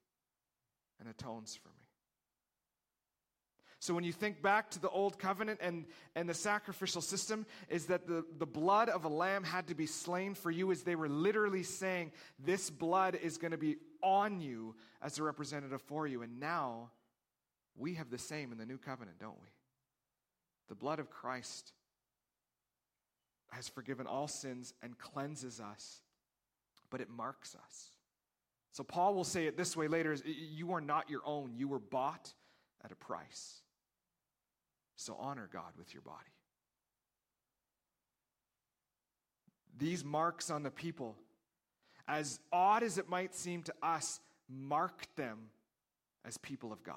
and atones for me. So when you think back to the old covenant and, and the sacrificial system, is that the, the blood of a lamb had to be slain for you, as they were literally saying, This blood is going to be on you as a representative for you. And now we have the same in the new covenant, don't we? The blood of Christ has forgiven all sins and cleanses us, but it marks us. So Paul will say it this way later you are not your own, you were bought at a price. So honor God with your body. These marks on the people, as odd as it might seem to us, marked them as people of God.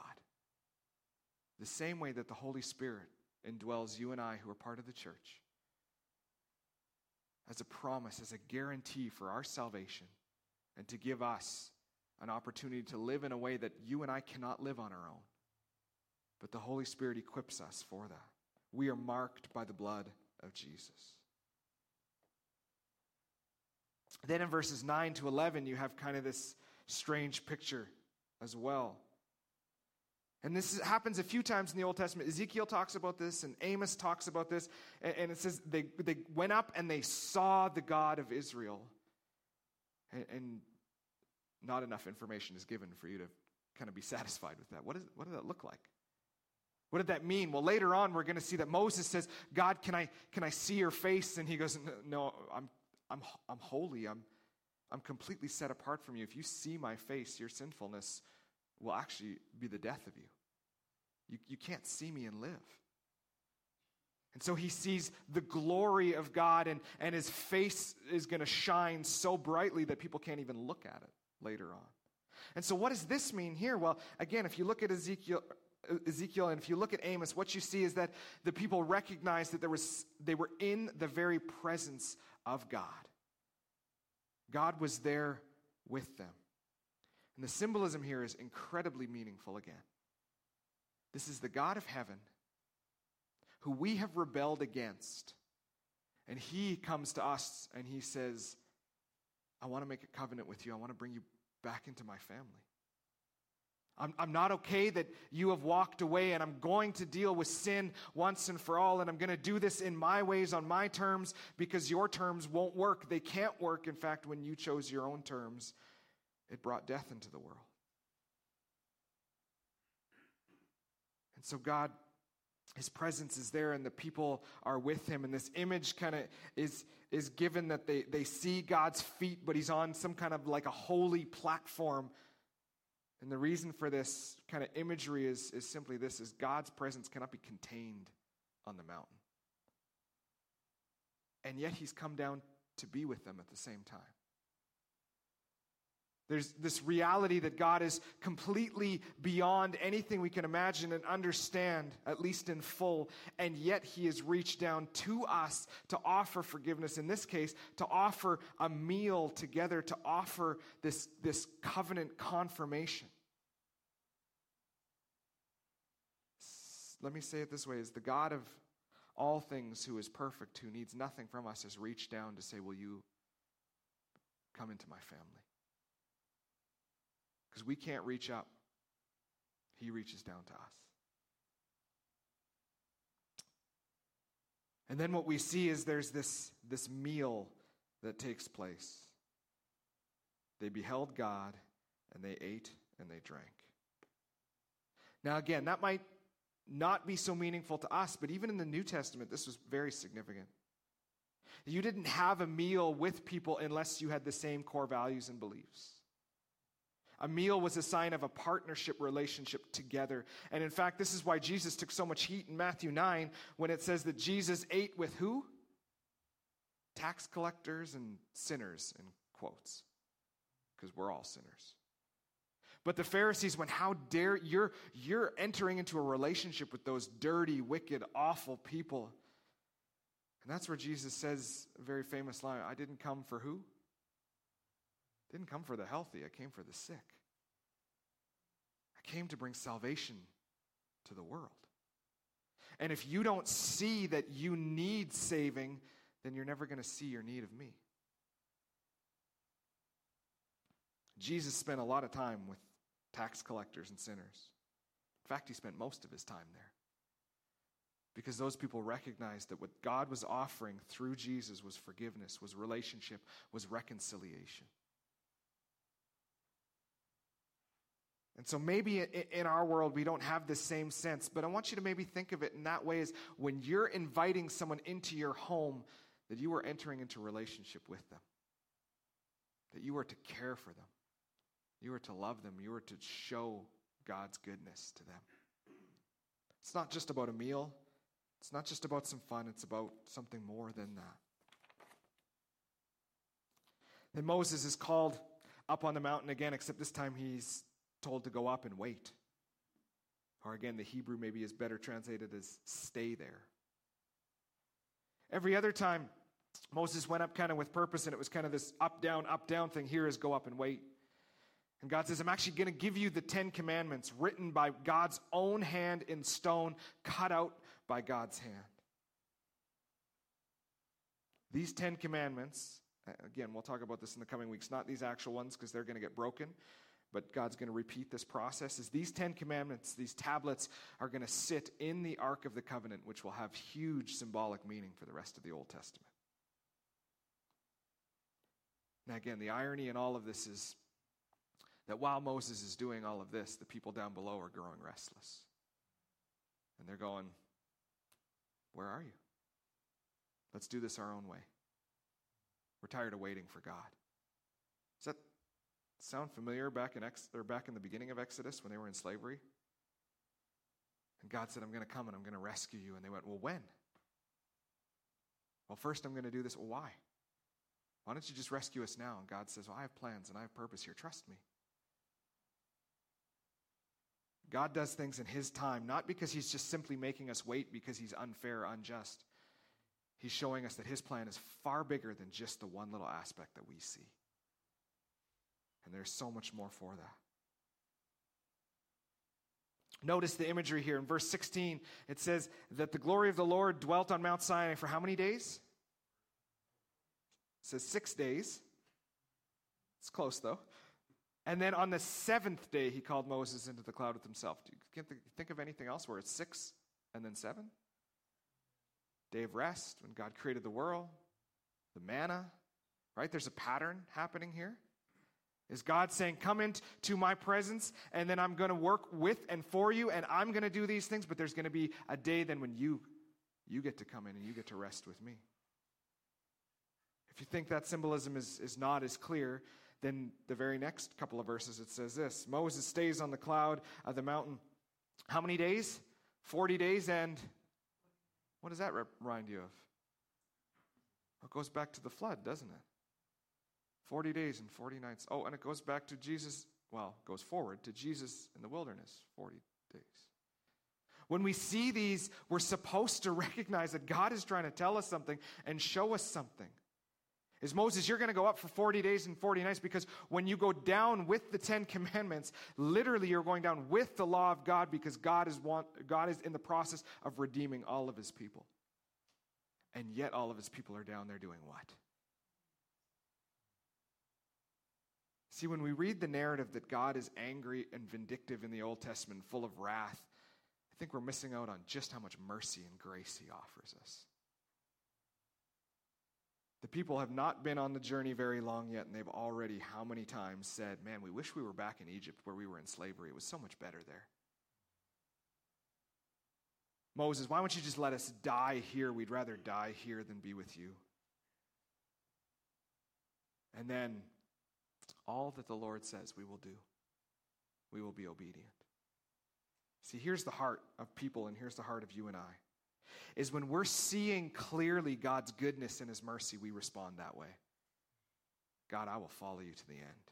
The same way that the Holy Spirit indwells you and I, who are part of the church, as a promise, as a guarantee for our salvation, and to give us an opportunity to live in a way that you and I cannot live on our own. but the Holy Spirit equips us for that. We are marked by the blood of Jesus. Then in verses 9 to 11, you have kind of this strange picture as well. And this happens a few times in the Old Testament. Ezekiel talks about this, and Amos talks about this. And it says they, they went up and they saw the God of Israel. And, and not enough information is given for you to kind of be satisfied with that. What, is, what did that look like? What did that mean? Well, later on, we're going to see that Moses says, God, can I, can I see your face? And he goes, No, I'm, I'm, I'm holy. I'm, I'm completely set apart from you. If you see my face, your sinfulness will actually be the death of you. You, you can't see me and live. And so he sees the glory of God, and, and his face is going to shine so brightly that people can't even look at it later on. And so, what does this mean here? Well, again, if you look at Ezekiel, Ezekiel and if you look at Amos, what you see is that the people recognized that there was, they were in the very presence of God. God was there with them. And the symbolism here is incredibly meaningful again. This is the God of heaven who we have rebelled against. And he comes to us and he says, I want to make a covenant with you. I want to bring you back into my family. I'm, I'm not okay that you have walked away, and I'm going to deal with sin once and for all, and I'm going to do this in my ways, on my terms, because your terms won't work. They can't work. In fact, when you chose your own terms, it brought death into the world. And so, God, His presence is there, and the people are with Him. And this image kind of is, is given that they, they see God's feet, but He's on some kind of like a holy platform. And the reason for this kind of imagery is, is simply this is God's presence cannot be contained on the mountain. And yet he's come down to be with them at the same time. There's this reality that God is completely beyond anything we can imagine and understand, at least in full, and yet He has reached down to us to offer forgiveness. In this case, to offer a meal together, to offer this, this covenant confirmation. Let me say it this way is the God of all things who is perfect, who needs nothing from us, has reached down to say, Will you come into my family? Because we can't reach up, He reaches down to us. And then what we see is there's this, this meal that takes place. They beheld God, and they ate and they drank. Now, again, that might not be so meaningful to us, but even in the New Testament, this was very significant. You didn't have a meal with people unless you had the same core values and beliefs. A meal was a sign of a partnership relationship together. And in fact, this is why Jesus took so much heat in Matthew 9 when it says that Jesus ate with who? Tax collectors and sinners, in quotes, because we're all sinners. But the Pharisees went, How dare you're, you're entering into a relationship with those dirty, wicked, awful people. And that's where Jesus says a very famous line I didn't come for who? Didn't come for the healthy, I came for the sick. I came to bring salvation to the world. And if you don't see that you need saving, then you're never going to see your need of me. Jesus spent a lot of time with tax collectors and sinners. In fact, he spent most of his time there. Because those people recognized that what God was offering through Jesus was forgiveness, was relationship, was reconciliation. And so maybe in our world we don't have the same sense, but I want you to maybe think of it in that way as when you're inviting someone into your home, that you are entering into relationship with them, that you are to care for them, you are to love them, you are to show God's goodness to them. It's not just about a meal, it's not just about some fun, it's about something more than that. Then Moses is called up on the mountain again, except this time he's told to go up and wait. Or again, the Hebrew maybe is better translated as stay there. Every other time, Moses went up kind of with purpose, and it was kind of this up, down, up, down thing. Here is go up and wait. And God says, I'm actually going to give you the Ten Commandments written by God's own hand in stone, cut out by God's hand. These Ten Commandments, again, we'll talk about this in the coming weeks, not these actual ones because they're going to get broken, but God's going to repeat this process. Is these Ten Commandments, these tablets, are going to sit in the Ark of the Covenant, which will have huge symbolic meaning for the rest of the Old Testament. Now, again, the irony in all of this is that while Moses is doing all of this, the people down below are growing restless. And they're going, Where are you? Let's do this our own way. We're tired of waiting for God. Does that sound familiar back in, Ex- or back in the beginning of Exodus when they were in slavery? And God said, I'm going to come and I'm going to rescue you. And they went, Well, when? Well, first I'm going to do this. Well, why? Why don't you just rescue us now? And God says, Well, I have plans and I have purpose here. Trust me. God does things in His time, not because He's just simply making us wait because He's unfair, unjust. He's showing us that His plan is far bigger than just the one little aspect that we see. And there's so much more for that. Notice the imagery here in verse 16. It says that the glory of the Lord dwelt on Mount Sinai for how many days? It says six days. It's close though. And then on the seventh day, he called Moses into the cloud with himself. Do you think of anything else where it's six and then seven? Day of rest, when God created the world, the manna, right? There's a pattern happening here. Is God saying, Come into my presence, and then I'm going to work with and for you, and I'm going to do these things, but there's going to be a day then when you, you get to come in and you get to rest with me. If you think that symbolism is, is not as clear, then the very next couple of verses it says this Moses stays on the cloud of the mountain. How many days? 40 days, and what does that remind you of? It goes back to the flood, doesn't it? 40 days and 40 nights. Oh, and it goes back to Jesus, well, goes forward to Jesus in the wilderness, 40 days. When we see these, we're supposed to recognize that God is trying to tell us something and show us something is Moses, you're going to go up for 40 days and 40 nights because when you go down with the Ten Commandments, literally you're going down with the law of God because God is, want, God is in the process of redeeming all of his people. And yet all of his people are down there doing what? See, when we read the narrative that God is angry and vindictive in the Old Testament, full of wrath, I think we're missing out on just how much mercy and grace he offers us. The people have not been on the journey very long yet, and they've already, how many times, said, Man, we wish we were back in Egypt where we were in slavery. It was so much better there. Moses, why don't you just let us die here? We'd rather die here than be with you. And then all that the Lord says we will do, we will be obedient. See, here's the heart of people, and here's the heart of you and I is when we're seeing clearly God's goodness and His mercy, we respond that way. God, I will follow you to the end.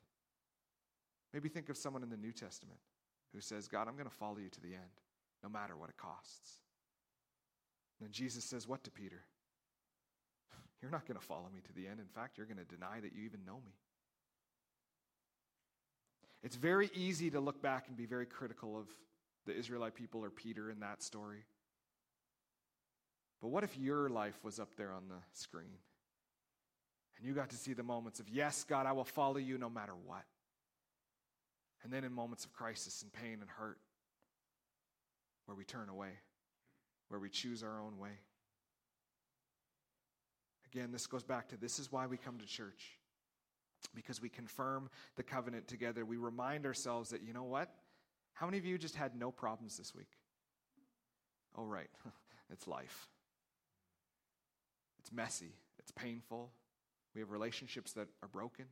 Maybe think of someone in the New Testament who says, God, I'm going to follow you to the end, no matter what it costs. And then Jesus says, What to Peter? You're not going to follow me to the end. In fact, you're going to deny that you even know me. It's very easy to look back and be very critical of the Israelite people or Peter in that story. But what if your life was up there on the screen? And you got to see the moments of, yes, God, I will follow you no matter what. And then in moments of crisis and pain and hurt, where we turn away, where we choose our own way. Again, this goes back to this is why we come to church. Because we confirm the covenant together. We remind ourselves that, you know what? How many of you just had no problems this week? Oh, right. it's life. It's messy, it's painful. We have relationships that are broken.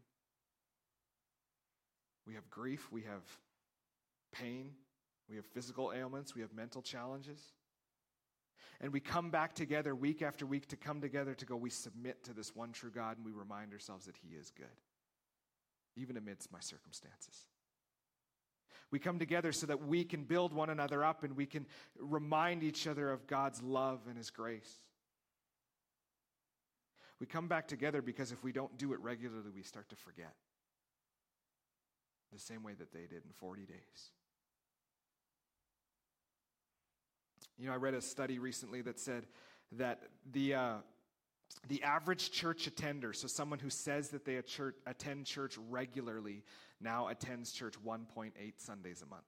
We have grief, we have pain, we have physical ailments, we have mental challenges. And we come back together week after week to come together to go, we submit to this one true God and we remind ourselves that He is good, even amidst my circumstances. We come together so that we can build one another up and we can remind each other of God's love and His grace. We come back together because if we don't do it regularly, we start to forget. the same way that they did in 40 days. You know, I read a study recently that said that the, uh, the average church attender, so someone who says that they attend church regularly, now attends church 1.8 Sundays a month.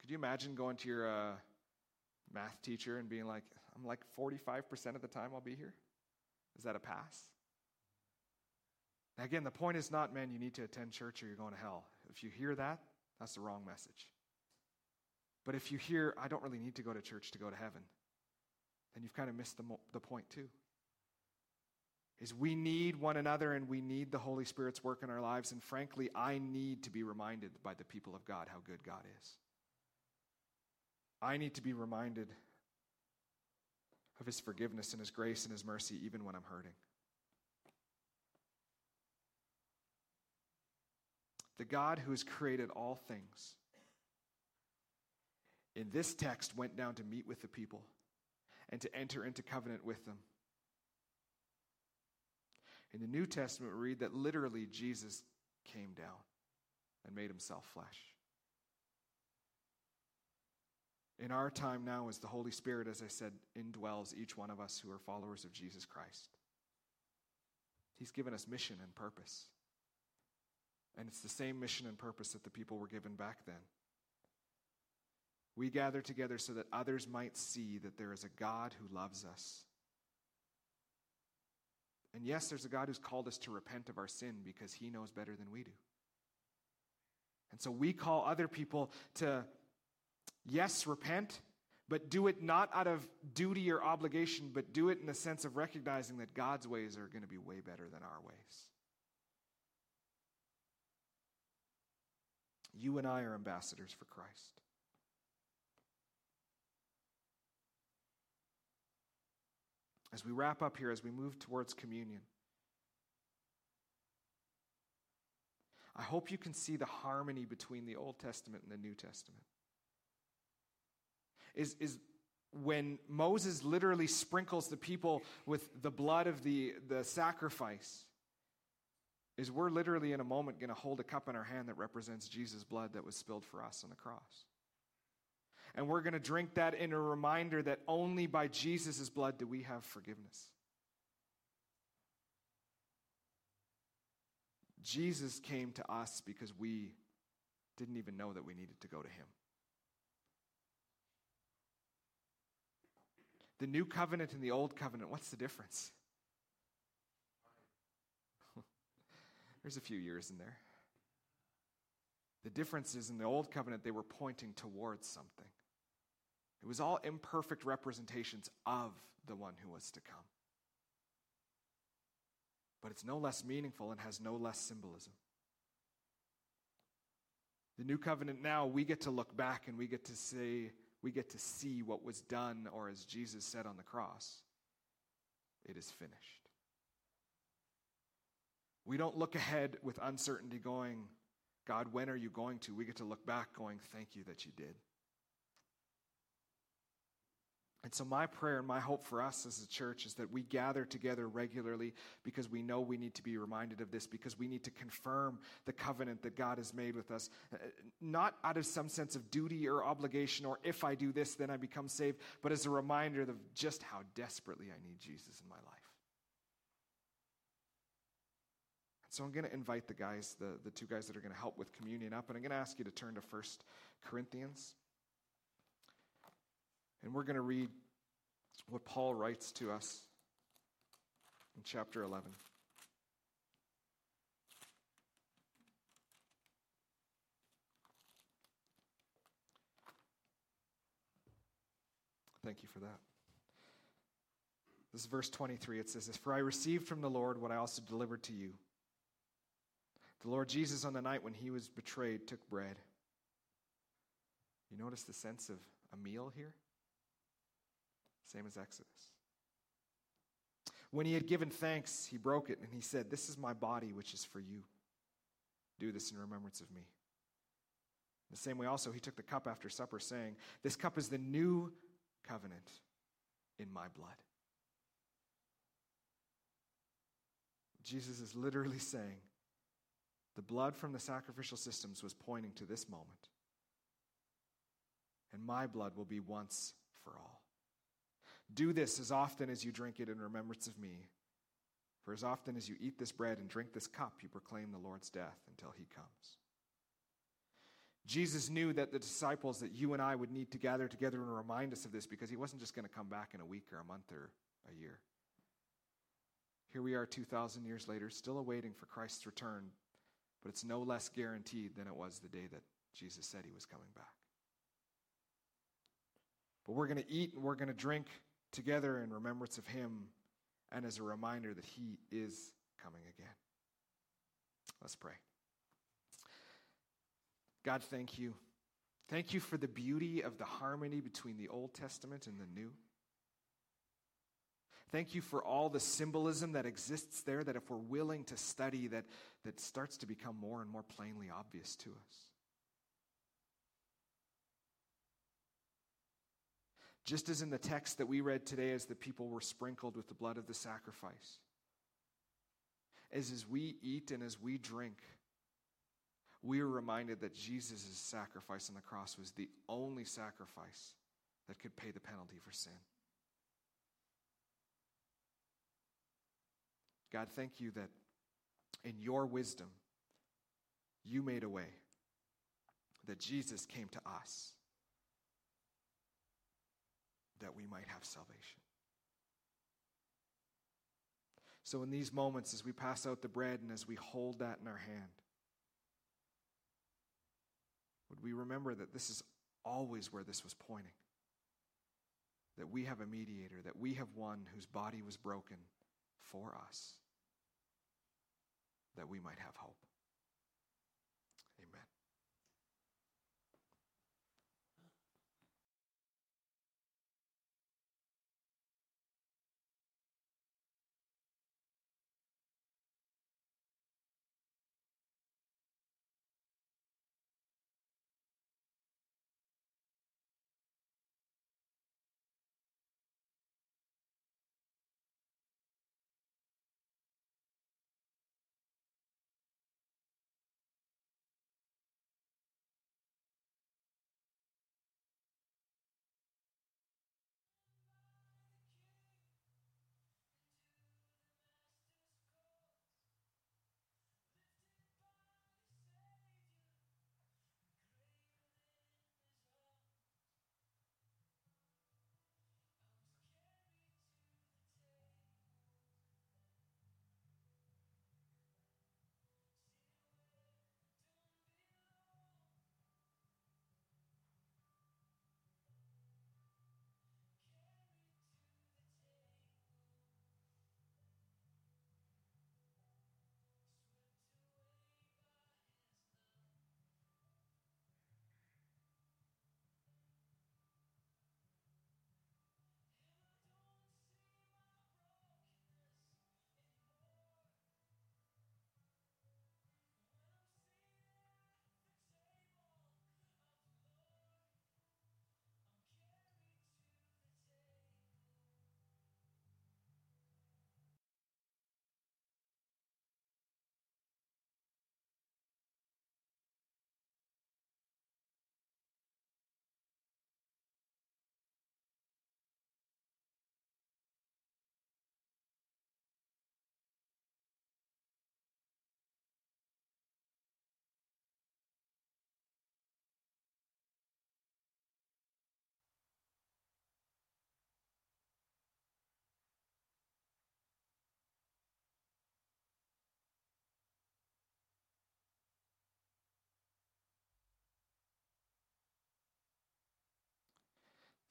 Could you imagine going to your uh, math teacher and being like, I'm like 45% of the time I'll be here? Is that a pass? Now, again, the point is not, man, you need to attend church or you're going to hell. If you hear that, that's the wrong message. But if you hear, I don't really need to go to church to go to heaven, then you've kind of missed the, mo- the point too. Is we need one another and we need the Holy Spirit's work in our lives. And frankly, I need to be reminded by the people of God how good God is. I need to be reminded of His forgiveness and His grace and His mercy even when I'm hurting. The God who has created all things in this text went down to meet with the people and to enter into covenant with them. In the New Testament, we read that literally Jesus came down and made himself flesh. In our time now, as the Holy Spirit, as I said, indwells each one of us who are followers of Jesus Christ, He's given us mission and purpose. And it's the same mission and purpose that the people were given back then. We gather together so that others might see that there is a God who loves us. And yes, there's a God who's called us to repent of our sin because he knows better than we do. And so we call other people to, yes, repent, but do it not out of duty or obligation, but do it in the sense of recognizing that God's ways are going to be way better than our ways. You and I are ambassadors for Christ. As we wrap up here, as we move towards communion, I hope you can see the harmony between the Old Testament and the New Testament. Is, is when Moses literally sprinkles the people with the blood of the, the sacrifice, is we're literally in a moment going to hold a cup in our hand that represents Jesus' blood that was spilled for us on the cross. And we're going to drink that in a reminder that only by Jesus' blood do we have forgiveness. Jesus came to us because we didn't even know that we needed to go to him. The new covenant and the old covenant, what's the difference? There's a few years in there. The difference is in the old covenant, they were pointing towards something. It was all imperfect representations of the one who was to come. But it's no less meaningful and has no less symbolism. The new covenant now, we get to look back and we get to say, we get to see what was done, or as Jesus said on the cross, it is finished. We don't look ahead with uncertainty going, God, when are you going to? We get to look back going, thank you that you did. And so, my prayer and my hope for us as a church is that we gather together regularly because we know we need to be reminded of this, because we need to confirm the covenant that God has made with us, uh, not out of some sense of duty or obligation, or if I do this, then I become saved, but as a reminder of just how desperately I need Jesus in my life. So I'm going to invite the guys, the, the two guys that are going to help with communion up, and I'm going to ask you to turn to First Corinthians. And we're going to read what Paul writes to us in chapter 11. Thank you for that. This is verse 23. It says this For I received from the Lord what I also delivered to you. The Lord Jesus, on the night when he was betrayed, took bread. You notice the sense of a meal here? Same as Exodus. When he had given thanks, he broke it and he said, This is my body, which is for you. Do this in remembrance of me. The same way, also, he took the cup after supper, saying, This cup is the new covenant in my blood. Jesus is literally saying, The blood from the sacrificial systems was pointing to this moment. And my blood will be once for all. Do this as often as you drink it in remembrance of me. For as often as you eat this bread and drink this cup, you proclaim the Lord's death until he comes. Jesus knew that the disciples, that you and I would need to gather together and remind us of this because he wasn't just going to come back in a week or a month or a year. Here we are 2,000 years later, still awaiting for Christ's return, but it's no less guaranteed than it was the day that Jesus said he was coming back. But we're going to eat and we're going to drink together in remembrance of him and as a reminder that he is coming again. Let's pray. God, thank you. Thank you for the beauty of the harmony between the Old Testament and the New. Thank you for all the symbolism that exists there that if we're willing to study that that starts to become more and more plainly obvious to us. Just as in the text that we read today as the people were sprinkled with the blood of the sacrifice. As as we eat and as we drink we are reminded that Jesus' sacrifice on the cross was the only sacrifice that could pay the penalty for sin. God, thank you that in your wisdom, you made a way, that Jesus came to us, that we might have salvation. So, in these moments, as we pass out the bread and as we hold that in our hand, would we remember that this is always where this was pointing? That we have a mediator, that we have one whose body was broken for us, that we might have hope.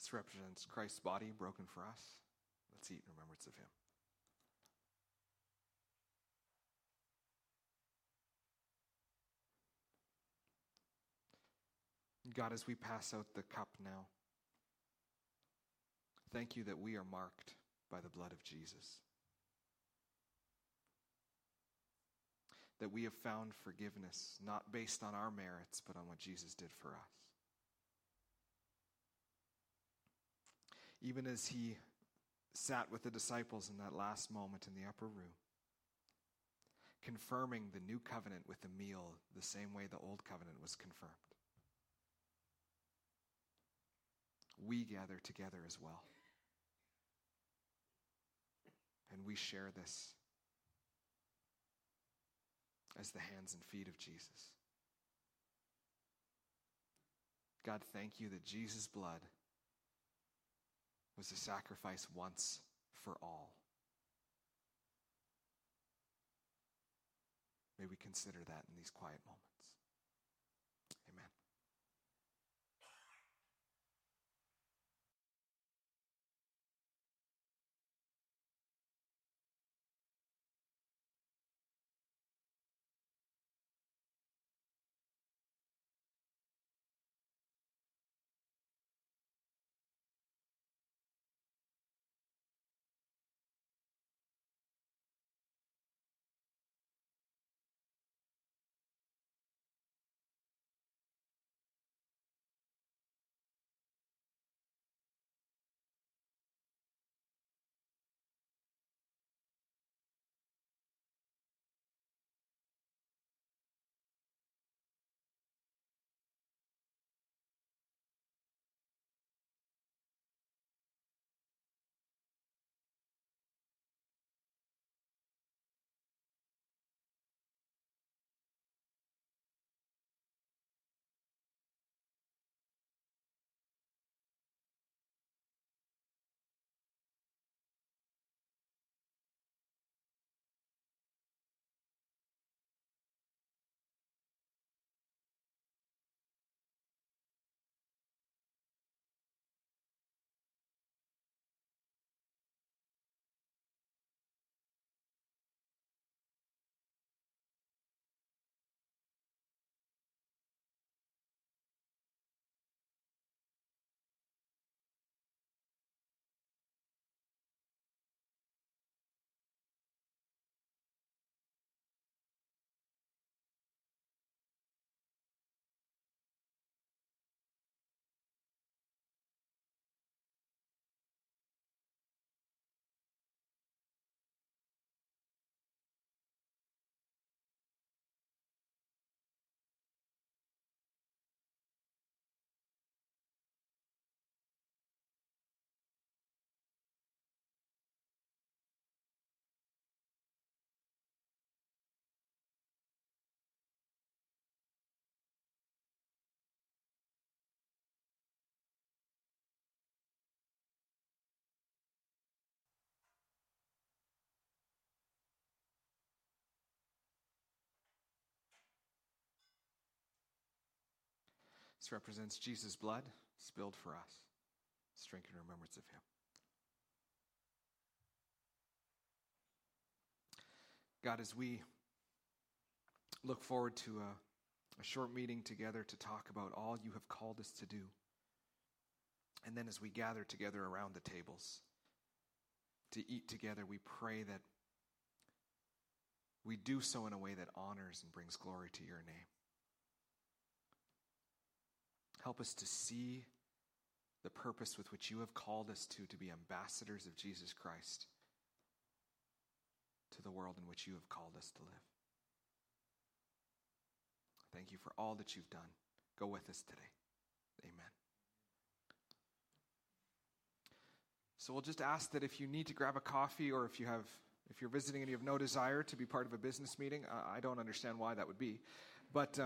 This represents Christ's body broken for us. Let's eat in remembrance of him. God, as we pass out the cup now, thank you that we are marked by the blood of Jesus. That we have found forgiveness, not based on our merits, but on what Jesus did for us. Even as he sat with the disciples in that last moment in the upper room. confirming the new covenant with the meal the same way the old covenant was confirmed. We gather together as well. And we share this as the hands and feet of Jesus. God, thank you that Jesus' blood was a sacrifice once for all. May we consider that in these quiet moments. This represents Jesus' blood spilled for us. Drink in remembrance of him. God, as we look forward to a, a, short meeting together to talk about all you have called us to do, and then as we gather together around the tables to eat together, we pray that we do so in a way that honors and brings glory to your name. Help us to see the purpose with which you have called us to, to be ambassadors of Jesus Christ to the world in which you have called us to live. Thank you for all that you've done. Go with us today. Amen. So we'll just ask that if you need to grab a coffee or if you have if you're visiting and you have no desire to be part of a business meeting, I don't understand why that would be. But um,